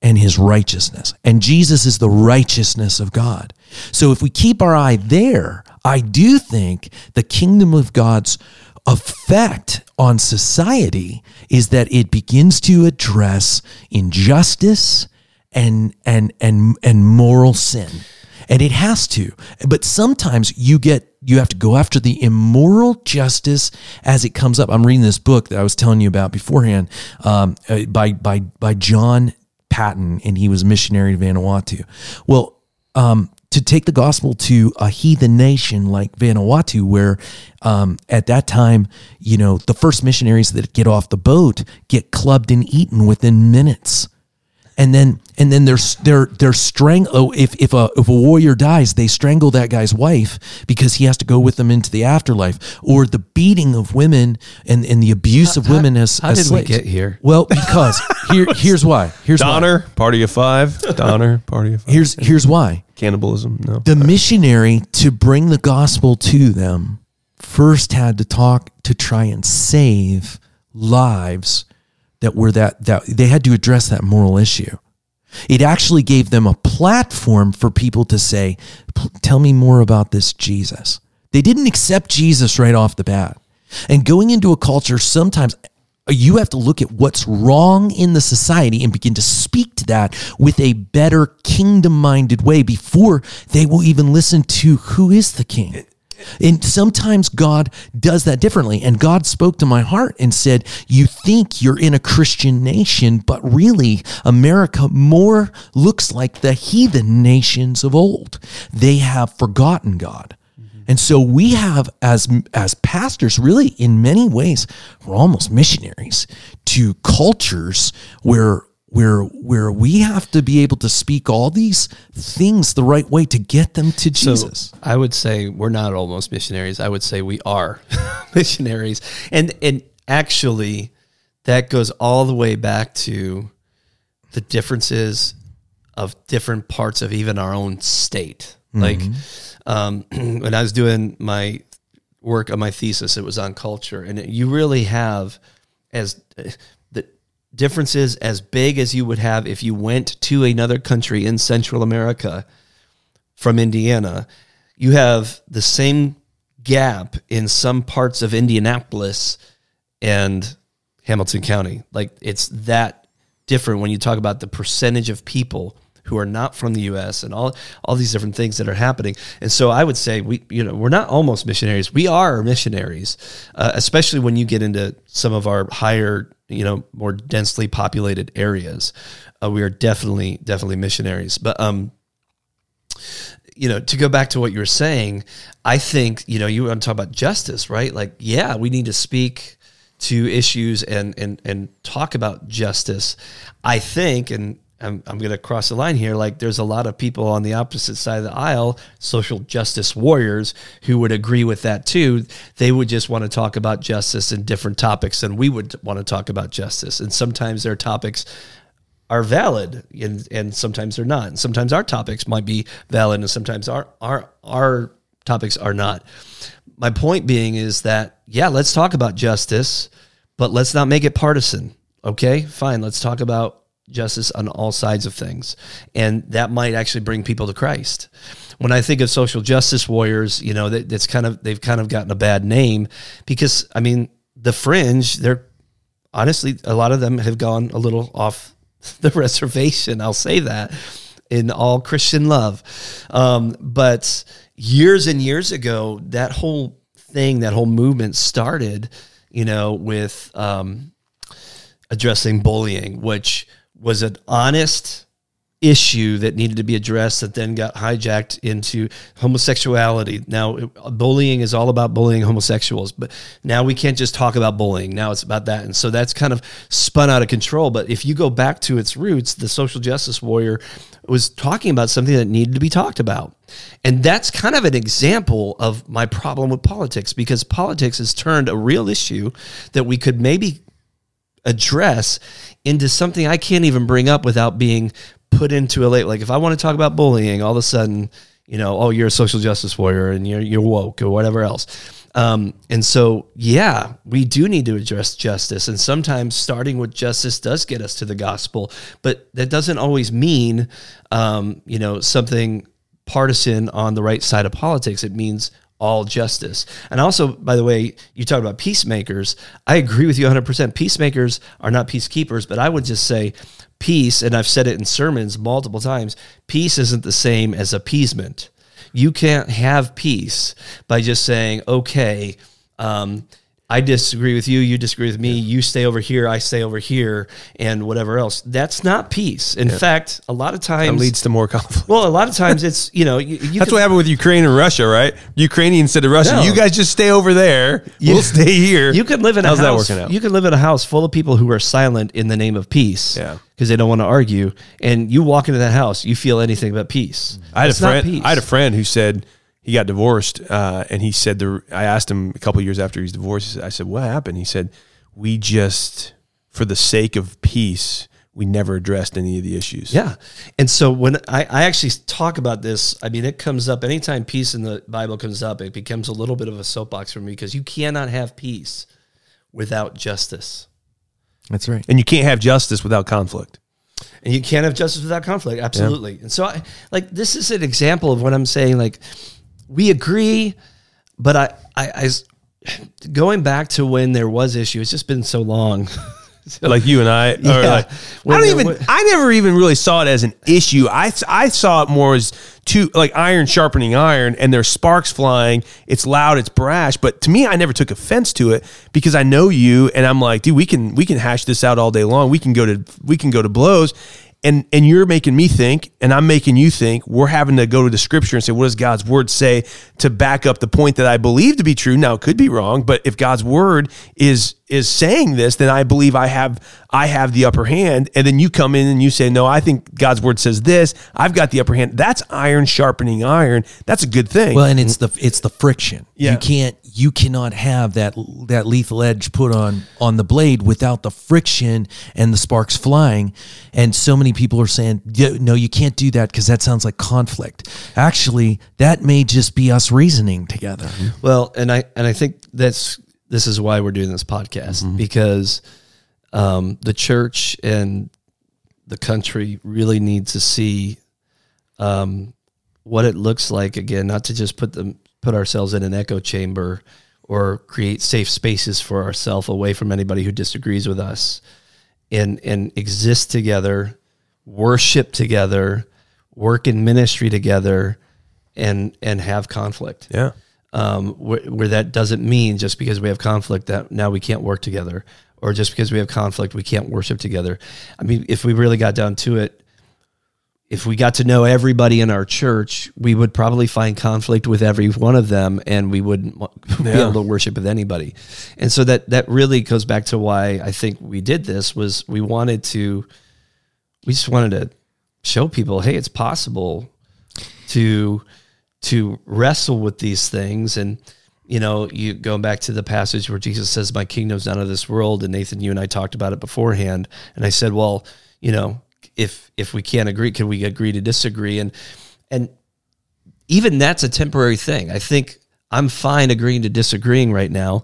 Speaker 3: and his righteousness. And Jesus is the righteousness of God. So if we keep our eye there, I do think the kingdom of God's effect on society is that it begins to address injustice and and and and moral sin. And it has to. But sometimes you get you have to go after the immoral justice as it comes up. I'm reading this book that I was telling you about beforehand um, uh, by by by John Paton, and he was missionary to Vanuatu. Well, um, to take the gospel to a heathen nation like Vanuatu, where um, at that time, you know, the first missionaries that get off the boat get clubbed and eaten within minutes and then and then they're they're they're strang oh if if a if a warrior dies they strangle that guy's wife because he has to go with them into the afterlife or the beating of women and and the abuse of women as
Speaker 2: how
Speaker 3: as
Speaker 2: did we get here?
Speaker 3: well because here here's why here's why
Speaker 1: Donner, party of five. Donner, party of five.
Speaker 3: here's here's why
Speaker 1: Cannibalism. No.
Speaker 3: the missionary to bring the gospel to them first had to talk to try and save lives that were that that they had to address that moral issue it actually gave them a platform for people to say tell me more about this jesus. They didn't accept jesus right off the bat. And going into a culture sometimes uh, you have to look at what's wrong in the society and begin to speak to that with a better kingdom minded way before they will even listen to who is the king And sometimes God does that differently. And God spoke to my heart and said, You think you're in a Christian nation, but really, America more looks like the heathen nations of old. They have forgotten God. Mm-hmm. And so we have as as pastors really in many ways we're almost missionaries to cultures where where where we have to be able to speak all these things the right way to get them to Jesus.
Speaker 2: I would say we're not almost missionaries. I would say we are missionaries. And and actually that goes all the way back to the differences of different parts of even our own state. Like um, when I was doing my work on my thesis, it was on culture, and you really have as differences as big as you would have if you went to another country in Central America from Indiana. You have the same gap in some parts of Indianapolis and Hamilton County. Like it's that different when you talk about the percentage of people who are not from the U.S. and all all these different things that are happening. And so I would say we, you know, we're not almost missionaries. We are missionaries, uh, especially when you get into some of our higher, you know, more densely populated areas. Uh, we are definitely definitely missionaries. But um, you know, to go back to what you were saying, I think you know you want to talk about justice, right? Like, yeah, we need to speak to issues and and and talk about justice. I think, and I'm, I'm going to cross the line here. Like, there's a lot of people on the opposite side of the aisle, social justice warriors, who would agree with that too. They would just want to talk about justice and different topics than we would want to talk about justice. And sometimes their topics are valid and, and sometimes they're not. And sometimes our topics might be valid and sometimes our, our, our topics are not. My point being is that, yeah, let's talk about justice, but let's not make it partisan. Okay, fine. Let's talk about justice on all sides of things. And that might actually bring people to Christ. When I think of social justice warriors, you know, that, that's kind of, they've kind of gotten a bad name because, I mean, the fringe, they're honestly, a lot of them have gone a little off the reservation. I'll say that in all Christian love. Um, but years and years ago, that whole thing, that whole movement started, you know, with um, addressing bullying, which was an honest issue that needed to be addressed that then got hijacked into homosexuality. Now, bullying is all about bullying homosexuals, but now we can't just talk about bullying. Now it's about that. And so that's kind of spun out of control. But if you go back to its roots, the social justice warrior was talking about something that needed to be talked about. And that's kind of an example of my problem with politics because politics has turned a real issue that we could maybe address into something I can't even bring up without being put into a late. Like if I want to talk about bullying, all of a sudden, you know, oh, you're a social justice warrior and you're you're woke or whatever else. Um, and so, yeah, we do need to address justice. And sometimes starting with justice does get us to the gospel, but that doesn't always mean, um, you know, something partisan on the right side of politics. It means all justice. And also, by the way, you talk about peacemakers. I agree with you 100%. Peacemakers are not peacekeepers, but I would just say peace, and I've said it in sermons multiple times peace isn't the same as appeasement. You can't have peace by just saying, okay, um, I disagree with you, you disagree with me, you stay over here, I stay over here, and whatever else. That's not peace. In yeah. fact, a lot of times
Speaker 1: that leads to more conflict.
Speaker 2: Well, a lot of times it's you know you,
Speaker 1: you that's can, what happened with Ukraine and Russia, right? Ukrainians said to Russia, no. "You guys just stay over there, you, we'll stay here."
Speaker 2: You can live in How's a house. That working out? You can live in a house full of people who are silent in the name of peace.
Speaker 1: Yeah
Speaker 2: because they don't want to argue. And you walk into that house, you feel anything but peace.
Speaker 1: I had a friend. I had a friend who said he got divorced, uh, and he said the. I asked him a couple years after he's divorced. I said, "What happened?" He said, "We just, for the sake of peace." we never addressed any of the issues.
Speaker 2: Yeah. And so when I, I, actually talk about this, I mean, it comes up anytime peace in the Bible comes up, it becomes a little bit of a soapbox for me because you cannot have peace without justice.
Speaker 3: That's right.
Speaker 1: And you can't have justice without conflict.
Speaker 2: And you can't have justice without conflict. Absolutely. Yeah. And so I like this is an example of what I'm saying, like, we agree, but I, I, I, going back to when there was issue, it's just been so long
Speaker 1: like you and I.
Speaker 2: Yeah.
Speaker 1: like, I don't even.
Speaker 2: wa-
Speaker 1: I never even really saw it as an issue. I I saw it more as two like iron sharpening iron, and there's sparks flying. It's loud. It's brash. But to me, I never took offense to it because I know you, and I'm like, dude, we can we can hash this out all day long. We can go to we can go to blows. And, and you're making me think, and I'm making you think. We're having to go to the scripture and say, what does God's word say to back up the point that I believe to be true? Now, it could be wrong, but if God's word is is saying this, then I believe I have I have the upper hand. And then you come in and you say, no, I think God's word says this. I've got the upper hand. That's iron sharpening iron. That's a good thing.
Speaker 3: Well, and it's the it's the friction.
Speaker 1: Yeah.
Speaker 3: You can't you cannot have that that lethal edge put on on the blade without the friction and the sparks flying. And so many people are saying, "No, you can't do that because that sounds like conflict." Actually, that may just be us reasoning together.
Speaker 2: Well, and I and I think that's this is why we're doing this podcast because um, the church and the country really need to see um, what it looks like. Again, not to just put them put ourselves in an echo chamber or create safe spaces for ourselves away from anybody who disagrees with us, and and exist together, worship together, work in ministry together, and and have conflict.
Speaker 1: Yeah.
Speaker 2: Um, where, where that doesn't mean just because we have conflict that now we can't work together, or just because we have conflict we can't worship together. I mean, if we really got down to it, if we got to know everybody in our church, we would probably find conflict with every one of them, and we wouldn't wa- be
Speaker 1: Yeah.
Speaker 2: able to worship with anybody. And so that that really goes back to why I think we did this was we wanted to, we just wanted to show people, hey, it's possible to to wrestle with these things. And you know you going back to the passage where jesus says my kingdom's not of this world and nathan you and i talked about it beforehand. And i said well you know if if we can't agree can we agree to disagree? And and even that's a temporary thing. I think i'm fine agreeing to disagreeing right now.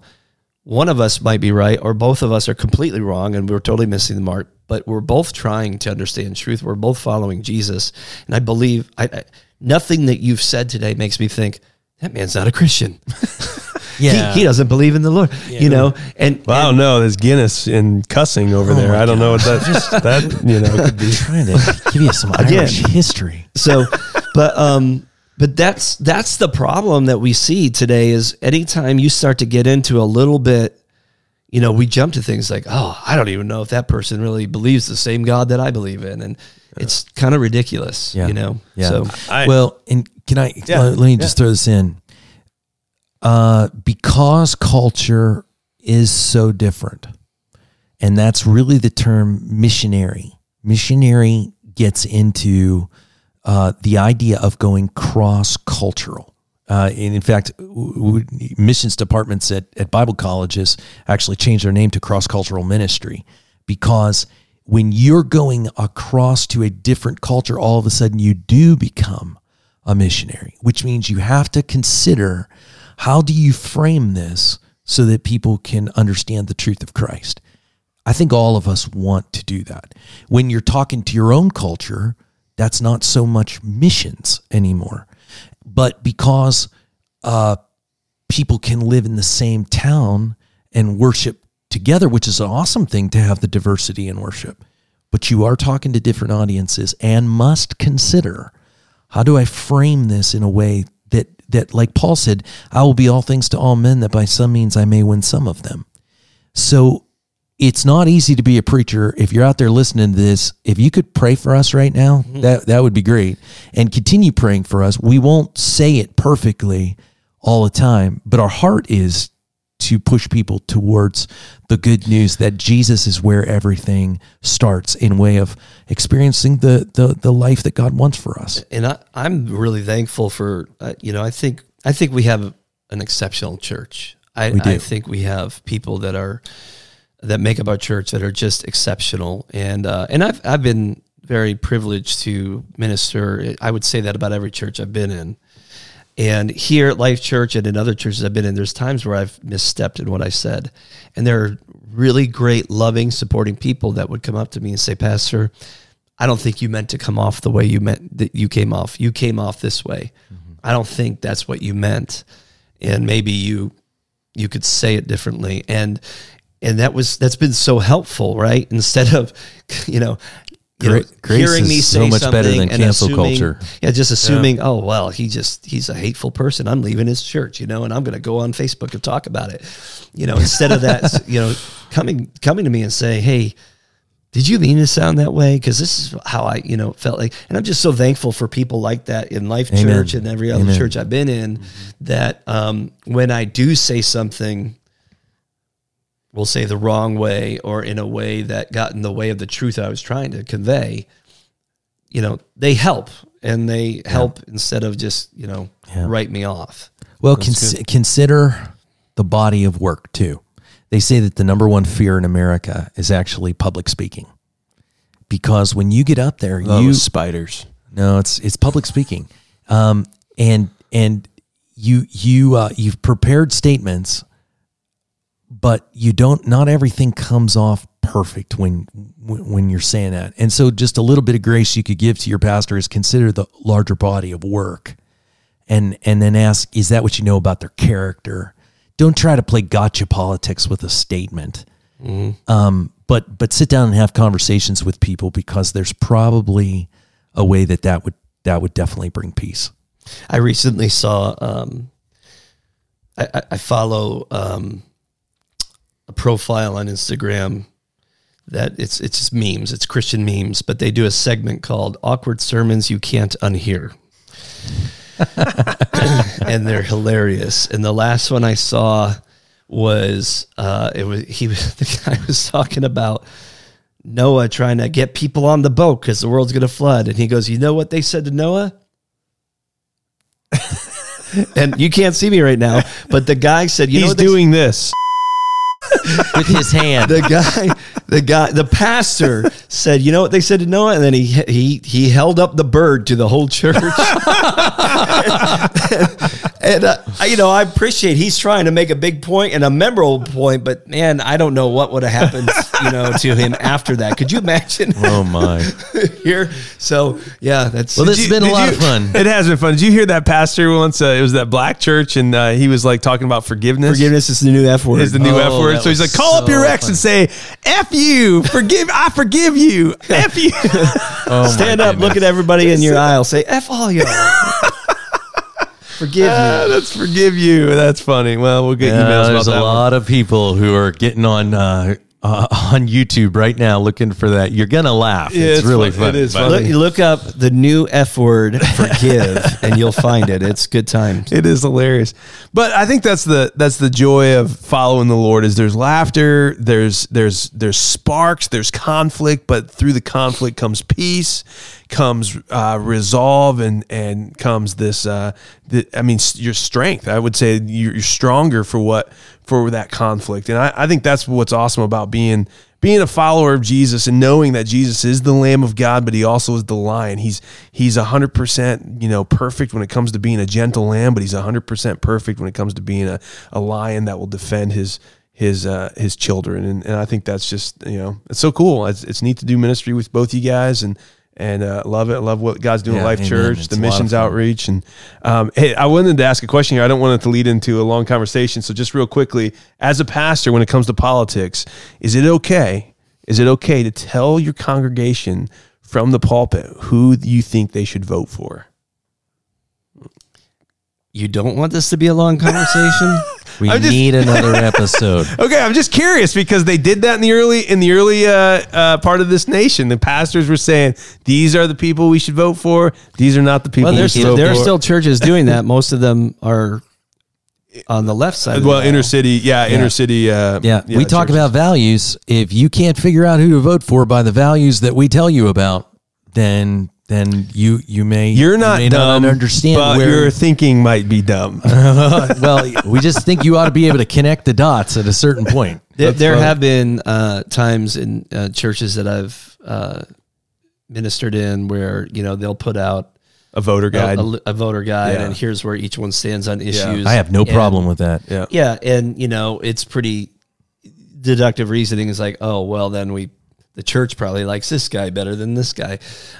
Speaker 2: One of us might be right or both of us are completely wrong and we're totally missing the mark but we're both trying to understand truth. We're both following jesus. And i believe I, I nothing that you've said today makes me think that man's not a christian
Speaker 3: Yeah.
Speaker 2: he, he doesn't believe in the lord you know and,
Speaker 1: Well, I don't know. There's Guinness and cussing over there. I don't know what that just that you know could be.
Speaker 3: trying to give you some Irish history.
Speaker 2: so but um but that's that's the problem that we see today is anytime you start to get into a little bit you know we jump to things like oh i don't even know if that person really believes the same god that i believe in and it's kind of ridiculous
Speaker 3: Yeah.
Speaker 2: you know
Speaker 3: Yeah.
Speaker 2: so
Speaker 1: I-
Speaker 3: well, and can I
Speaker 1: Yeah,
Speaker 3: let, let me just throw this in? Uh, because culture is so different, and that's really the term missionary. Missionary gets into uh, the idea of going cross cultural. Uh, and in fact, w- w- missions departments at, at Bible colleges actually changed their name to cross cultural ministry because when you're going across to a different culture, all of a sudden you do become a missionary, which means you have to consider how do you frame this so that people can understand the truth of Christ. I think all of us want to do that. When you're talking to your own culture, that's not so much missions anymore. But because uh, people can live in the same town and worship together, which is an awesome thing to have the diversity in worship, but you are talking to different audiences and must consider how do I frame this in a way that that like Paul said, I will be all things to all men that by some means I may win some of them. So it's not easy to be a preacher. If you're out there listening to this, if you could pray for us right now, mm-hmm. that that would be great. And continue praying for us. We won't say it perfectly all the time, but our heart is to push people towards the good news that Jesus is where everything starts in way of experiencing the the, the life that God wants for us.
Speaker 2: and I, I'm really thankful for uh, you know I think I think we have an exceptional church. I. I think we have people that are that make up our church that are just exceptional, and uh, and I've I've been very privileged to minister. I would say that about every church I've been in. And here at Life Church and in other churches I've been in, there's times where I've misstepped in what I said. And there are really great, loving, supporting people that would come up to me and say, Pastor, I don't think you meant to come off the way you meant that you came off. You came off this way. Mm-hmm. I don't think that's what you meant. And maybe you you could say it differently. And and that was that's been so helpful, right? Instead of you know. Know,
Speaker 3: grace
Speaker 2: hearing me say
Speaker 3: so much better
Speaker 2: something
Speaker 3: than
Speaker 2: and
Speaker 3: cancel
Speaker 2: assuming-
Speaker 3: culture.
Speaker 2: Yeah, just assuming, oh well, he just he's a hateful person. I'm leaving his church, you know, and I'm going to go on Facebook and talk about it. You know, instead of that, you know, coming coming to me and saying, hey, did you mean to sound that way? Because this is how I, you know, felt like, and I'm just so thankful for people like that in Life
Speaker 3: Amen.
Speaker 2: Church and every other
Speaker 3: Amen.
Speaker 2: church I've been in. That um, when I do say something, we'll say the wrong way or in a way that got in the way of the truth I was trying to convey, you know, they help and they help instead of just you know
Speaker 3: Yeah.
Speaker 2: write me off.
Speaker 3: Well, cons- consider the body of work too. They say that the number one fear in America is actually public speaking, because when you get up there,
Speaker 1: Oh,
Speaker 3: you
Speaker 1: spiders.
Speaker 3: no, it's it's public speaking, um, and and you you uh, you've prepared statements, but you don't. Not everything comes off perfect when when you're saying that, and so just a little bit of grace you could give to your pastor is consider the larger body of work and and then ask is that what you know about their character don't try to play gotcha politics with a statement um, but but sit down and have conversations with people because there's probably a way that that would that would definitely bring peace
Speaker 2: I recently saw. Um, I, I- I follow um, a profile on Instagram that it's it's just memes. It's Christian memes, but they do a segment called "Awkward Sermons You Can't Unhear," and they're hilarious. And the last one I saw was uh, it was he was the guy was talking about. Noah trying to get people on the boat because the world's going to flood. And he goes, You know what they said to Noah? and you can't see me right now, but the guy said, "You know
Speaker 1: He's doing this.
Speaker 3: with his hand
Speaker 2: the guy, the guy, the pastor said, "You know what they said to Noah?" And then he he he held up the bird to the whole church. and uh, you know, I appreciate he's trying to make a big point and a memorable point, but man, I don't know what would have happened, you know, to him after that. Could you imagine
Speaker 3: oh my
Speaker 2: here? So yeah, that's
Speaker 3: well this has been a lot
Speaker 1: you-
Speaker 3: of fun
Speaker 1: It has been fun. Did you hear that pastor once? Uh, it was that black church, and uh, he was like talking about forgiveness.
Speaker 2: forgiveness is the new F word.
Speaker 1: is the new
Speaker 3: Oh,
Speaker 1: F word. So he's like,
Speaker 3: was
Speaker 1: call up your
Speaker 3: so
Speaker 1: ex and say, "F you, forgive, I forgive you, F you."
Speaker 3: oh
Speaker 2: Stand up, look at everybody in your aisle, say "F all y'all." Forgive
Speaker 1: Ah,
Speaker 2: me.
Speaker 1: That's forgive you. That's funny. Well, we'll get
Speaker 3: yeah,
Speaker 1: emails
Speaker 3: there's
Speaker 1: about
Speaker 3: a
Speaker 1: that. one.
Speaker 3: lot of people who are getting on uh, uh, on YouTube right now looking for that you're gonna laugh
Speaker 1: Yeah,
Speaker 3: it's,
Speaker 1: it's
Speaker 3: really
Speaker 1: fun-
Speaker 3: fun
Speaker 1: it is funny.
Speaker 2: Look, you look up the new F word, forgive, and you'll find it. It's good times.
Speaker 1: It is hilarious, but I think that's the that's the joy of following the Lord. Is there's laughter, there's there's there's sparks, there's conflict, but through the conflict comes peace, comes uh, resolve, and and comes this. Uh, the, I mean, your strength. I would say you're, you're stronger for what for that conflict, and I, I think that's what's awesome about being being a follower of Jesus and knowing that Jesus is the Lamb of God, but He also is the Lion. He's He's hundred percent, you know, perfect when it comes to being a gentle lamb, but He's hundred percent perfect when it comes to being a, a lion that will defend His His uh, His children. And, and I think that's just you know it's so cool. It's, it's neat to do ministry with both you guys and. And uh, love it. Love what God's doing
Speaker 3: Yeah,
Speaker 1: at Life
Speaker 3: amen.
Speaker 1: Church,
Speaker 3: It's
Speaker 1: the
Speaker 3: a lot of
Speaker 1: missions outreach, and um, hey, I wanted to ask a question here. I don't want it to lead into a long conversation, so just real quickly, as a pastor, when it comes to politics, is it okay? Is it okay to tell your congregation from the pulpit who you think they should vote for?
Speaker 2: You don't want this to be a long conversation?
Speaker 3: we
Speaker 1: just-
Speaker 3: need another episode
Speaker 1: Okay, I'm just curious because they did that in the early in the early uh, uh, part of this nation. The pastors were saying these are the people we should vote for. These are not the people.
Speaker 2: well, there's
Speaker 1: should vote
Speaker 2: there are still churches doing that. Most of them are on the left side. of the
Speaker 1: well inner city, yeah, inner city. Uh,
Speaker 3: yeah, we talk
Speaker 1: churches.
Speaker 3: about values if you can't figure out who to vote for by the values that we tell you about then then you you may
Speaker 1: You're
Speaker 3: you
Speaker 1: not
Speaker 3: may
Speaker 1: dumb,
Speaker 3: understand
Speaker 1: but
Speaker 3: where
Speaker 1: your thinking might be dumb.
Speaker 3: well, we just think you ought to be able to connect the dots at a certain point.
Speaker 2: There,
Speaker 1: That's
Speaker 2: there
Speaker 1: funny.
Speaker 2: have been uh, times in uh, churches that I've uh, ministered in where you know they'll put out
Speaker 1: a voter guide.
Speaker 2: a, a voter guide,
Speaker 1: Yeah.
Speaker 2: and here's where each one stands on issues.
Speaker 3: I have no
Speaker 2: And-
Speaker 3: problem with that.
Speaker 1: yeah.
Speaker 2: Yeah, and you know it's pretty deductive reasoning is like, oh well, then we the church probably likes this guy better than this guy.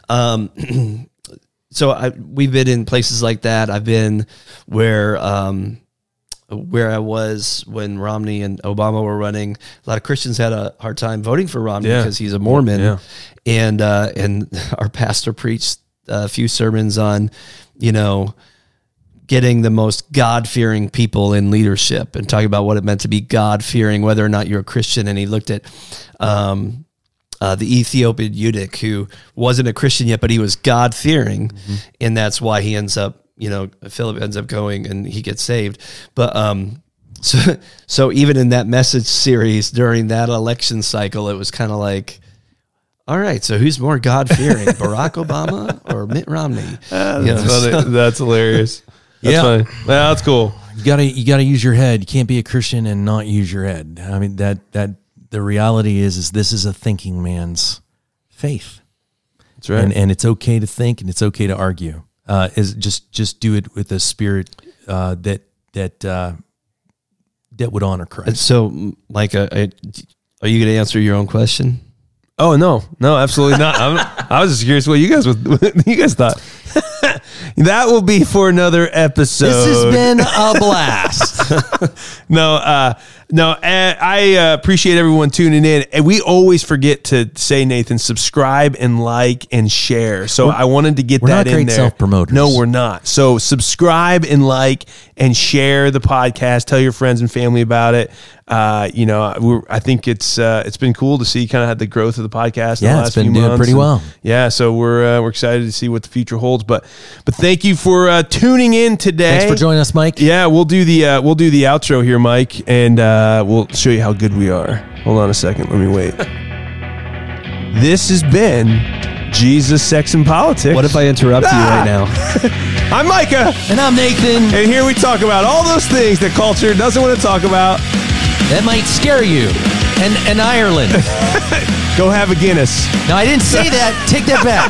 Speaker 2: Um, so I, we've been in places like that. I've been where um, where I was when Romney and Obama were running, a lot of Christians had a hard time voting for Romney
Speaker 1: Yeah.
Speaker 2: because he's a Mormon,
Speaker 1: Yeah.
Speaker 2: and uh, and our pastor preached a few sermons on, you know, getting the most God fearing people in leadership and talking about what it meant to be God fearing, whether or not you're a Christian. And he looked at um, uh, the Ethiopian eunuch who wasn't a Christian yet, but he was God fearing. And that's why he ends up, you know, Philip ends up going and he gets saved. But, um, so, so even in that message series during that election cycle, it was kind of like, all right, so who's more God fearing, Barack Obama or Mitt Romney? You know,
Speaker 1: That's, funny. that's hilarious. That's
Speaker 3: Yeah.
Speaker 1: funny. Well, that's cool.
Speaker 3: You gotta you gotta use your head. You can't be a Christian and not use your head. I mean that that the reality is is this is a thinking man's faith.
Speaker 1: That's right.
Speaker 3: and and it's okay to think and it's okay to argue. Uh, is just just do it with a spirit uh, that that uh, that would honor Christ.
Speaker 2: So, Micah, I- are you going to answer your own question?
Speaker 1: Oh no, no, absolutely not. I'm, I was just curious what you guys would, what you guys thought. that will be for another episode.
Speaker 3: This has been a blast.
Speaker 1: no, uh, no. uh, I uh, appreciate everyone tuning in, and we always forget to say, Nathan, subscribe and like and share. So I wanted to get
Speaker 3: we're
Speaker 1: that
Speaker 3: not
Speaker 1: in
Speaker 3: great
Speaker 1: there.
Speaker 3: self-promoters.
Speaker 1: No, we're not. So subscribe and like and share the podcast. Tell your friends and family about it. Uh, you know, we're, I think it's uh, it's been cool to see kind of the growth of the podcast. the
Speaker 3: Yeah,
Speaker 1: last
Speaker 3: it's been
Speaker 1: few
Speaker 3: doing
Speaker 1: months.
Speaker 3: pretty
Speaker 1: And,
Speaker 3: well.
Speaker 1: Yeah, so we're uh, we're excited to see what the future holds. But but thank you for uh, tuning in today.
Speaker 3: Thanks for joining us, Mike.
Speaker 1: Yeah, we'll do the uh, we'll do the outro here, Mike, and uh, we'll show you how good we are. Hold on a second, let me wait. this has been Jesus, Sex, and Politics.
Speaker 2: What if I interrupt you right now?
Speaker 1: I'm Micah,
Speaker 3: And I'm Nathan.
Speaker 1: and here we talk about all those things that culture doesn't want to talk about.
Speaker 3: That might scare you. And and Ireland.
Speaker 1: Go have a Guinness.
Speaker 3: No, I didn't say that. Take that back.